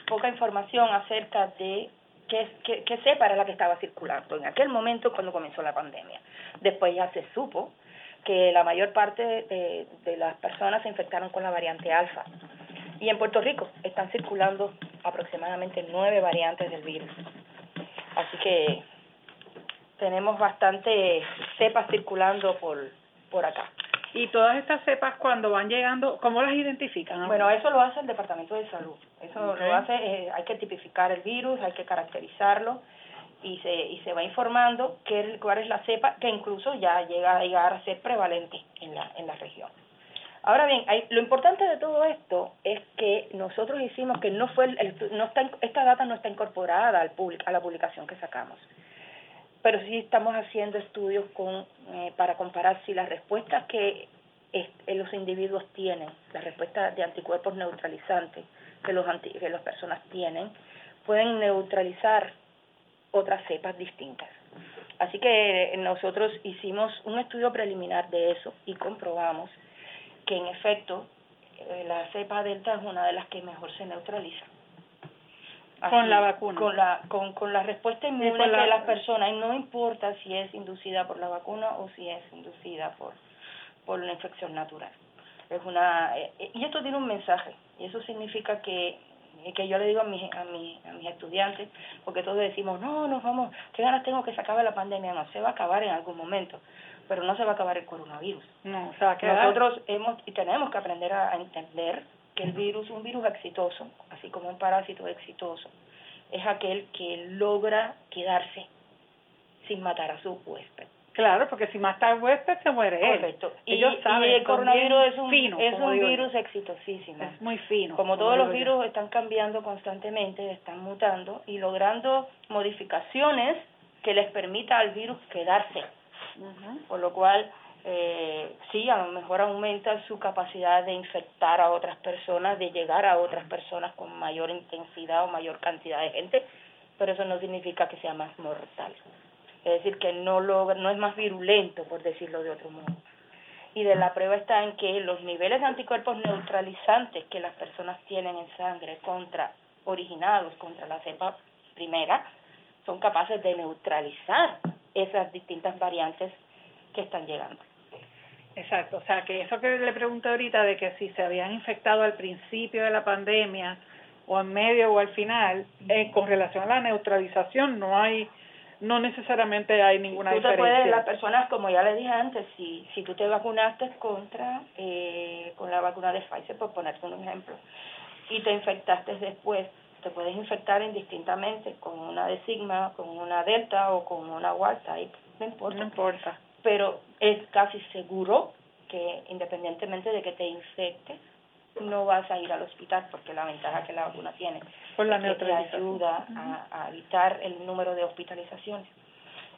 poca información acerca de qué, qué, qué cepa era la que estaba circulando en aquel momento cuando comenzó la pandemia. Después ya se supo que la mayor parte de, de las personas se infectaron con la variante alfa. Y en Puerto Rico están circulando aproximadamente nueve variantes del virus. Así que tenemos bastante cepas circulando por, por acá. Y todas estas cepas cuando van llegando, ¿cómo las identifican? Bueno, eso lo hace el Departamento de Salud. Eso lo hace, eh, hay que tipificar el virus, hay que caracterizarlo y se, y se va informando qué, cuál es la cepa que incluso ya llega a llegar a ser prevalente en la, en la región. Ahora bien, hay, lo importante de todo esto es que nosotros hicimos que no fue el, no está esta data no está incorporada al a la publicación que sacamos pero sí estamos haciendo estudios con, eh, para comparar si las respuestas que eh, los individuos tienen, las respuestas de anticuerpos neutralizantes que, los que las personas tienen, pueden neutralizar otras cepas distintas. Así que nosotros hicimos un estudio preliminar de eso y comprobamos que en efecto eh, la cepa delta es una de las que mejor se neutraliza con la vacuna. Con la, con, con la respuesta inmune de las personas, y no importa si es inducida por la vacuna o si es inducida por, por una infección natural. Es una, eh, y esto tiene un mensaje, y eso significa que que yo le digo a mis, a, mis, a mis estudiantes, porque todos decimos, no, nos vamos, qué ganas tengo que se acabe la pandemia, no, se va a acabar en algún momento, pero no se va a acabar el coronavirus. No, o sea, que nosotros hemos y tenemos que aprender a entender que el virus, un virus exitoso, así como un parásito exitoso, es aquel que logra quedarse sin matar a su huésped. Claro, porque si mata al huésped se muere Correcto. Y, Ellos saben, y el coronavirus es un, es un virus exitosísimo. Es muy fino. Como, todos los virus están cambiando constantemente, están mutando y logrando modificaciones que les permita al virus quedarse. Por lo cual eh, sí, a lo mejor aumenta su capacidad de infectar a otras personas, de llegar a otras personas con mayor intensidad o mayor cantidad de gente, pero eso no significa que sea más mortal. Es decir, que no, logra, no es más virulento, por decirlo de otro modo. Y de la prueba está en que los niveles de anticuerpos neutralizantes que las personas tienen en sangre contra originados contra la cepa primera son capaces de neutralizar esas distintas variantes que están llegando. Exacto, o sea que eso que le pregunté ahorita de que si se habían infectado al principio de la pandemia o en medio o al final, eh, con relación a la neutralización no hay no necesariamente hay ninguna tú diferencia. las personas, como ya le dije antes, si, si tú te vacunaste contra, eh, con la vacuna de Pfizer, por ponerte un ejemplo, y te infectaste después, te puedes infectar indistintamente con una de Sigma, con una Delta o con una Wild Type, no importa. No importa. Pero es casi seguro que independientemente de que te infectes, no vas a ir al hospital porque la ventaja que la vacuna tiene Por la es que te ayuda a, evitar el número de hospitalizaciones.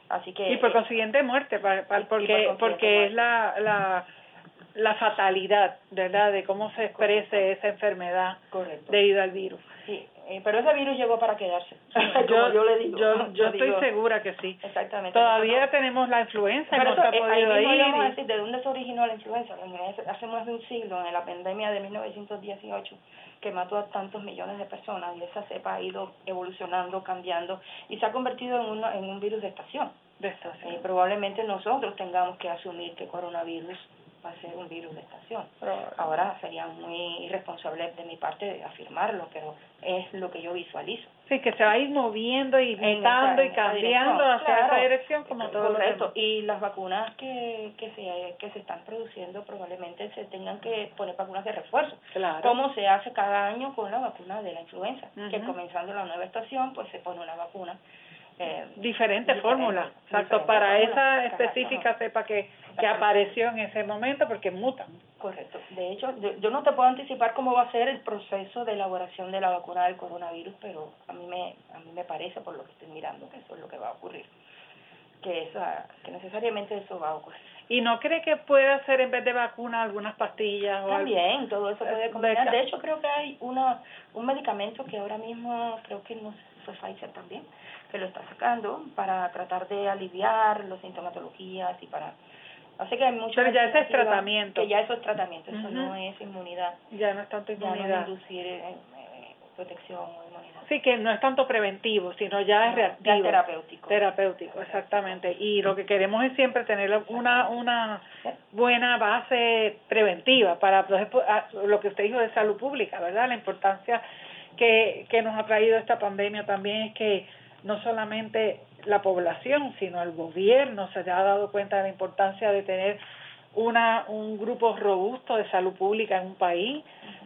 Así que y por consiguiente muerte, para, porque porque es la, la la fatalidad, ¿verdad? De cómo se exprese esa enfermedad debido al virus. Sí, eh, pero ese virus llegó para quedarse. yo, yo, le digo. Yo, yo estoy segura que sí. Exactamente. Todavía tenemos la influenza, no se ha podido ir. ¿De dónde se originó la influenza? Hace más de un siglo, en la pandemia de 1918, que mató a tantos millones de personas y esa cepa ha ido evolucionando, cambiando y se ha convertido en, una, en un virus de estación. De estación. Y probablemente nosotros tengamos que asumir que coronavirus va a ser un virus de estación. Ahora sería muy irresponsable de mi parte afirmarlo, pero es lo que yo visualizo. Sí, que se va a ir moviendo y mutando y cambiando hacia esa dirección como todo Correcto. Y las vacunas que, que, se, que se están produciendo probablemente se tengan que poner vacunas de refuerzo. Claro. Como se hace cada año con la vacuna de la influenza, que comenzando la nueva estación pues se pone una vacuna eh, diferente, fórmula, exacto, para esa específica cepa que, que apareció en ese momento porque mutan. Correcto. De hecho, yo, no te puedo anticipar cómo va a ser el proceso de elaboración de la vacuna del coronavirus, pero a mí me a mí me parece por lo que estoy mirando que eso es lo que va a ocurrir. Que esa que necesariamente eso va a ocurrir. ¿Y no cree que puede hacer en vez de vacuna algunas pastillas o También, todo eso puede combinar. De hecho, creo que hay una un medicamento que ahora mismo creo que no fue Pfizer también, que lo está sacando para tratar de aliviar las sintomatologías y para Así que hay mucho Pero ya ese es tratamiento. Que ya eso es tratamiento, eso no es inmunidad. Ya no es tanto inmunidad. Ya no inducir eh, eh, protección o inmunidad. Sí, que no es tanto preventivo, sino ya es reactivo. Ya terapéutico. Terapéutico, exactamente. Y lo que queremos es siempre tener una una buena base preventiva para ah, lo que usted dijo de salud pública, ¿verdad? La importancia que, que nos ha traído esta pandemia también es que no solamente la población, sino el gobierno. Se ha dado cuenta de la importancia de tener una un grupo robusto de salud pública en un país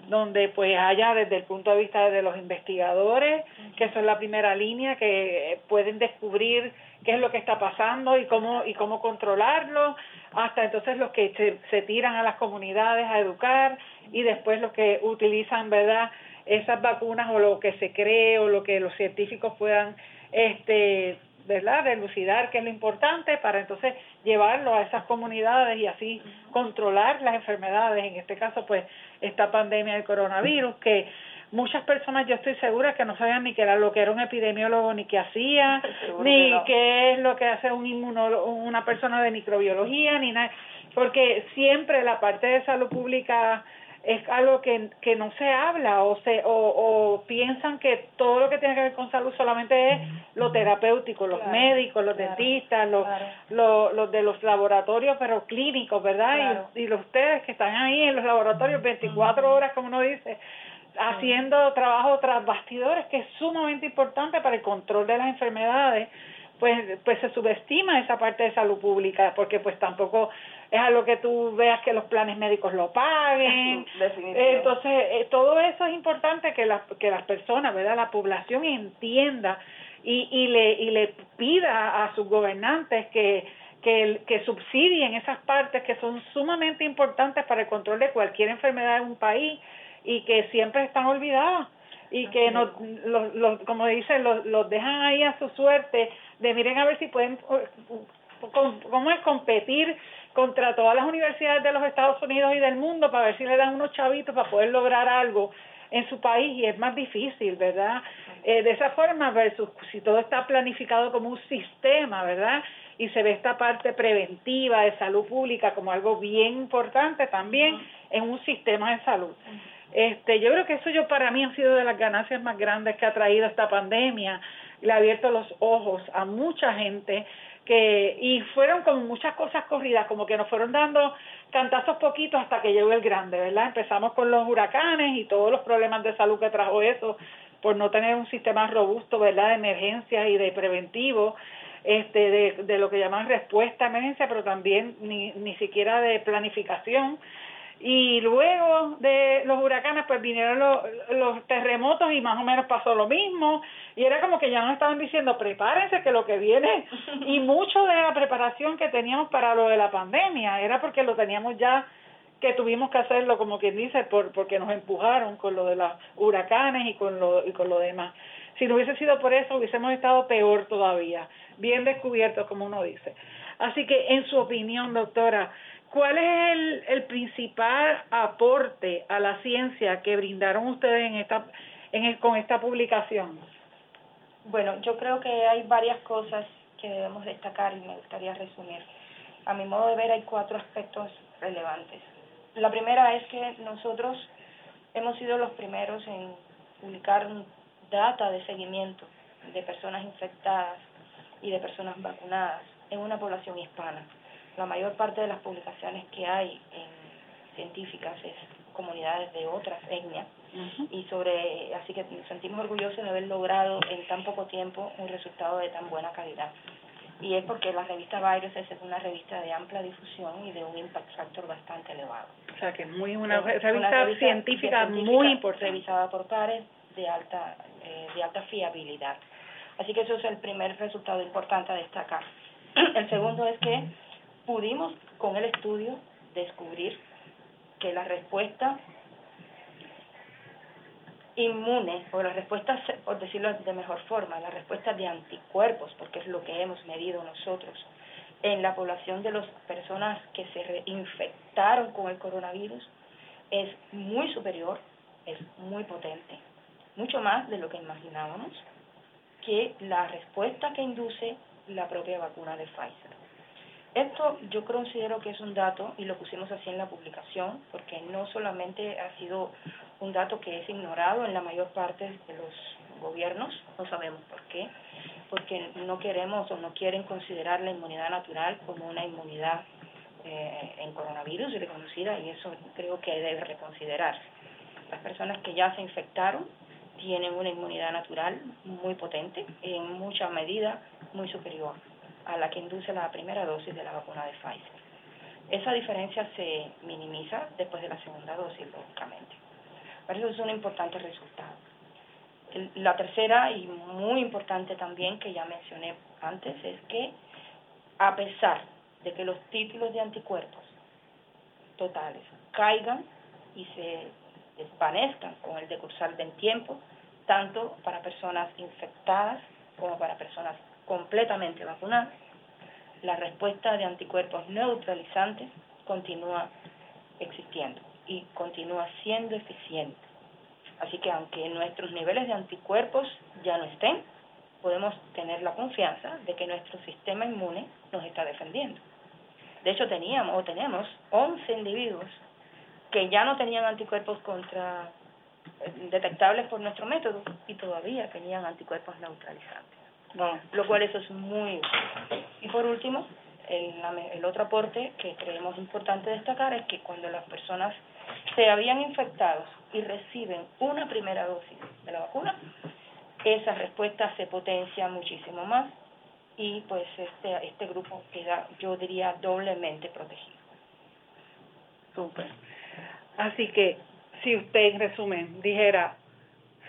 donde pues haya desde el punto de vista de los investigadores que son la primera línea que pueden descubrir qué es lo que está pasando y cómo y cómo controlarlo hasta entonces los que se, se tiran a las comunidades a educar y después los que utilizan verdad esas vacunas o lo que se cree o lo que los científicos puedan este ¿verdad? Delucidar qué es lo importante para entonces llevarlo a esas comunidades y así controlar las enfermedades, en este caso pues esta pandemia del coronavirus que muchas personas yo estoy segura que no sabían ni qué era lo que era un epidemiólogo ni qué hacía ni qué es lo que hace un inmunólogo una persona de microbiología ni nada. Porque siempre la parte de salud pública es algo que, que no se habla o se o, o piensan que todo lo que tiene que ver con salud solamente es lo terapéutico, los médicos, los dentistas, los, los, los de los laboratorios, pero clínicos, ¿verdad? Y, y los ustedes que están ahí en los laboratorios 24 horas, como uno dice, haciendo trabajo tras bastidores, que es sumamente importante para el control de las enfermedades, pues, pues se subestima esa parte de salud pública, porque pues tampoco es algo que tú veas que los planes médicos lo paguen. Entonces, eh, todo eso es importante que, la, que las personas, ¿verdad? La población entienda y, y, le, y le pida a sus gobernantes que, que, que subsidien esas partes que son sumamente importantes para el control de cualquier enfermedad en un país y que siempre están olvidadas y que no, los, los, como dicen, los, los dejan ahí a su suerte de miren a ver si pueden, cómo es competir contra todas las universidades de los Estados Unidos y del mundo para ver si le dan unos chavitos para poder lograr algo en su país y es más difícil, ¿verdad? Eh, de esa forma versus si todo está planificado como un sistema, ¿verdad? Y se ve esta parte preventiva de salud pública como algo bien importante también en un sistema de salud. Este, yo creo que eso yo para mí ha sido de las ganancias más grandes que ha traído esta pandemia, le ha abierto los ojos a mucha gente que y fueron como muchas cosas corridas, como que nos fueron dando cantazos poquitos hasta que llegó el grande, ¿verdad? Empezamos con los huracanes y todos los problemas de salud que trajo eso por no tener un sistema robusto, ¿verdad? De emergencias y de preventivo. este, de, de lo que llaman respuesta a emergencia, pero también ni, ni siquiera de planificación. Y luego de los huracanes, pues vinieron los, los terremotos y más o menos pasó lo mismo. Y era como que ya nos estaban diciendo, prepárense que lo que viene. Y mucho de la preparación que teníamos para lo de la pandemia era porque lo teníamos ya que tuvimos que hacerlo como quien dice por porque nos empujaron con lo de los huracanes y con lo y con lo demás si no hubiese sido por eso hubiésemos estado peor todavía bien descubiertos como uno dice así que en su opinión doctora cuál es el, el principal aporte a la ciencia que brindaron ustedes en esta en con esta publicación bueno yo creo que hay varias cosas que debemos destacar y me gustaría resumir. A mi modo de ver hay cuatro aspectos relevantes. La primera es que nosotros hemos sido los primeros en publicar data de seguimiento de personas infectadas y de personas vacunadas en una población hispana. La mayor parte de las publicaciones que hay en científicas es comunidades de otras etnias y sobre así que nos sentimos orgullosos de haber logrado en tan poco tiempo un resultado de tan buena calidad y es porque la revista Virus es una revista de amplia difusión y de un impact factor bastante elevado. O sea, que es muy una, revista, científica, muy importante. Revisada por pares de alta, eh, de alta fiabilidad. Así que eso es el primer resultado importante a destacar. El segundo es que pudimos con el estudio descubrir que la respuesta inmune, o las respuestas, por decirlo de mejor forma, las respuestas de anticuerpos, porque es lo que hemos medido nosotros, en la población de las personas que se reinfectaron con el coronavirus, es muy superior, es muy potente, mucho más de lo que imaginábamos, que la respuesta que induce la propia vacuna de Pfizer. Esto yo considero que es un dato, y lo pusimos así en la publicación, porque no solamente ha sido un dato que es ignorado en la mayor parte de los gobiernos, no sabemos por qué, porque no queremos o no quieren considerar la inmunidad natural como una inmunidad eh, en coronavirus reconocida y eso creo que debe reconsiderarse. Las personas que ya se infectaron tienen una inmunidad natural muy potente, en mucha medida muy superior a la que induce la primera dosis de la vacuna de Pfizer. Esa diferencia se minimiza después de la segunda dosis, lógicamente. Pero eso es un importante resultado. La tercera y muy importante también que ya mencioné antes es que a pesar de que los títulos de anticuerpos totales caigan y se desvanezcan con el decursar del tiempo, tanto para personas infectadas como para personas completamente vacunadas, la respuesta de anticuerpos neutralizantes continúa existiendo y continúa siendo eficiente. Así que aunque nuestros niveles de anticuerpos ya no estén, podemos tener la confianza de que nuestro sistema inmune nos está defendiendo. De hecho, teníamos o tenemos 11 individuos que ya no tenían anticuerpos contra eh, detectables por nuestro método y todavía tenían anticuerpos neutralizantes. Lo cual eso es muy Y por último, el, otro aporte que creemos importante destacar es que cuando las personas se habían infectado y reciben una primera dosis de la vacuna, esa respuesta se potencia muchísimo más y pues este, este grupo queda, yo diría, doblemente protegido. Súper. Así que, si usted en resumen dijera,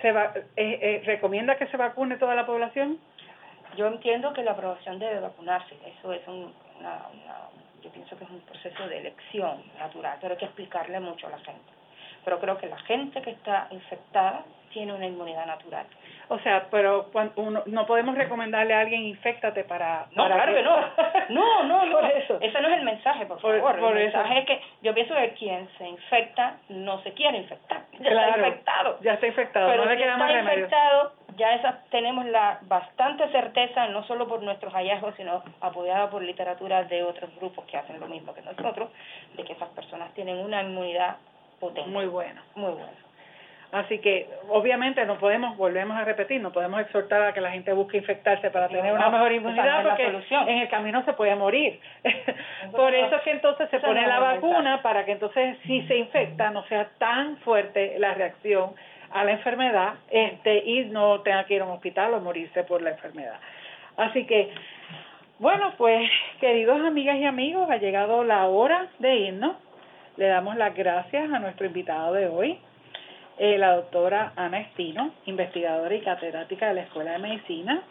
¿se va, eh, eh, ¿recomienda que se vacune toda la población? Yo entiendo que la aprobación debe vacunarse, eso es un, una, yo pienso que es un proceso de elección natural, pero hay que explicarle mucho a la gente. Pero creo que la gente que está infectada tiene una inmunidad natural. O sea, pero uno, no podemos recomendarle a alguien infectate para... No, claro que, no. No, no, no. eso. Ese no es el mensaje, por, favor. el mensaje es que yo pienso que quien se infecta no se quiere infectar. Ya está infectado. Ya está infectado. Pero no le queda más está infectado, ya esa, tenemos la bastante certeza, no solo por nuestros hallazgos, sino apoyada por literatura de otros grupos que hacen lo mismo que nosotros, de que esas personas tienen una inmunidad potente. Muy buena. Muy buena. Así que obviamente no podemos, volvemos a repetir, no podemos exhortar a que la gente busque infectarse para tener una mejor inmunidad porque en el camino se puede morir. Por eso es que entonces se pone la vacuna para que entonces si se infecta no sea tan fuerte la reacción a la enfermedad este y no tenga que ir a un hospital o morirse por la enfermedad. Así que Bueno, pues queridos amigas y amigos, ha llegado la hora de irnos. Le damos las gracias a nuestro invitado de hoy, eh, la doctora Ana Espino, investigadora y catedrática de la Escuela de Medicina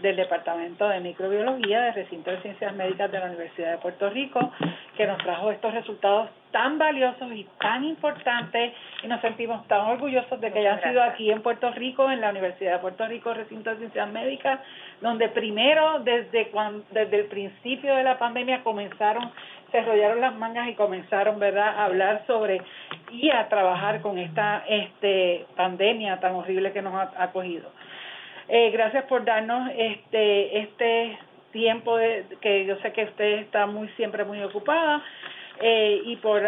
del Departamento de Microbiología del Recinto de Ciencias Médicas de la Universidad de Puerto Rico, que nos trajo estos resultados tan valiosos y tan importantes y nos sentimos tan orgullosos de que hayan sido aquí en Puerto Rico, en la Universidad de Puerto Rico, Recinto de Ciencias Médicas, donde primero desde cuando, desde el principio de la pandemia comenzaron se enrollaron las mangas y comenzaron, ¿verdad?, a hablar sobre y a trabajar con esta este pandemia tan horrible que nos ha, ha cogido. Eh, gracias por darnos este este tiempo de, que yo sé que usted está muy siempre muy ocupada eh, y por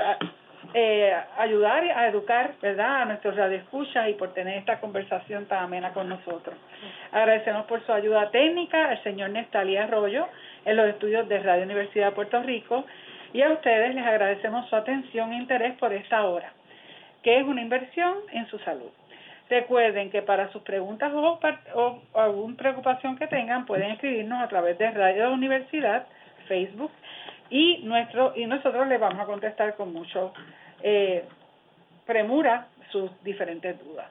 eh, ayudar a educar, ¿verdad?, a nuestros radioescuchas y por tener esta conversación tan amena con nosotros. Agradecemos por su ayuda técnica al señor Nestalí Arroyo en los estudios de Radio Universidad de Puerto Rico y a ustedes les agradecemos su atención e interés por esta hora, que es una inversión en su salud. Recuerden que para sus preguntas o, alguna preocupación que tengan pueden escribirnos a través de Radio Universidad, Facebook y nuestro y nosotros les vamos a contestar con mucho eh, premura sus diferentes dudas.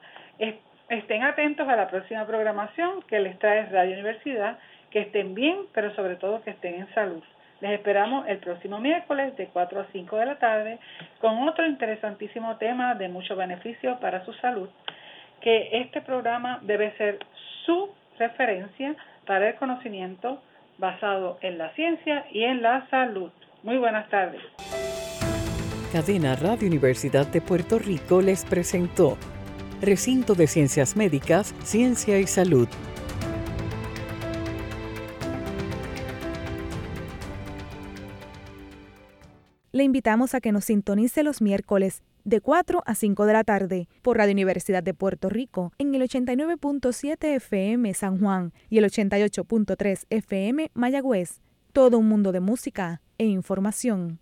estén atentos a la próxima programación que les trae Radio Universidad, que estén bien, pero sobre todo que estén en salud. Les esperamos el próximo miércoles de 4 a 5 de la tarde con otro interesantísimo tema de mucho beneficio para su salud que este programa debe ser su referencia para el conocimiento basado en la ciencia y en la salud. Muy buenas tardes. Cadena Radio Universidad de Puerto Rico les presentó Recinto de Ciencias Médicas, Ciencia y Salud. Le invitamos a que nos sintonice los miércoles de 4 a 5 de la tarde por Radio Universidad de Puerto Rico en el 89.7 FM San Juan y el 88.3 FM Mayagüez. Todo un mundo de música e información.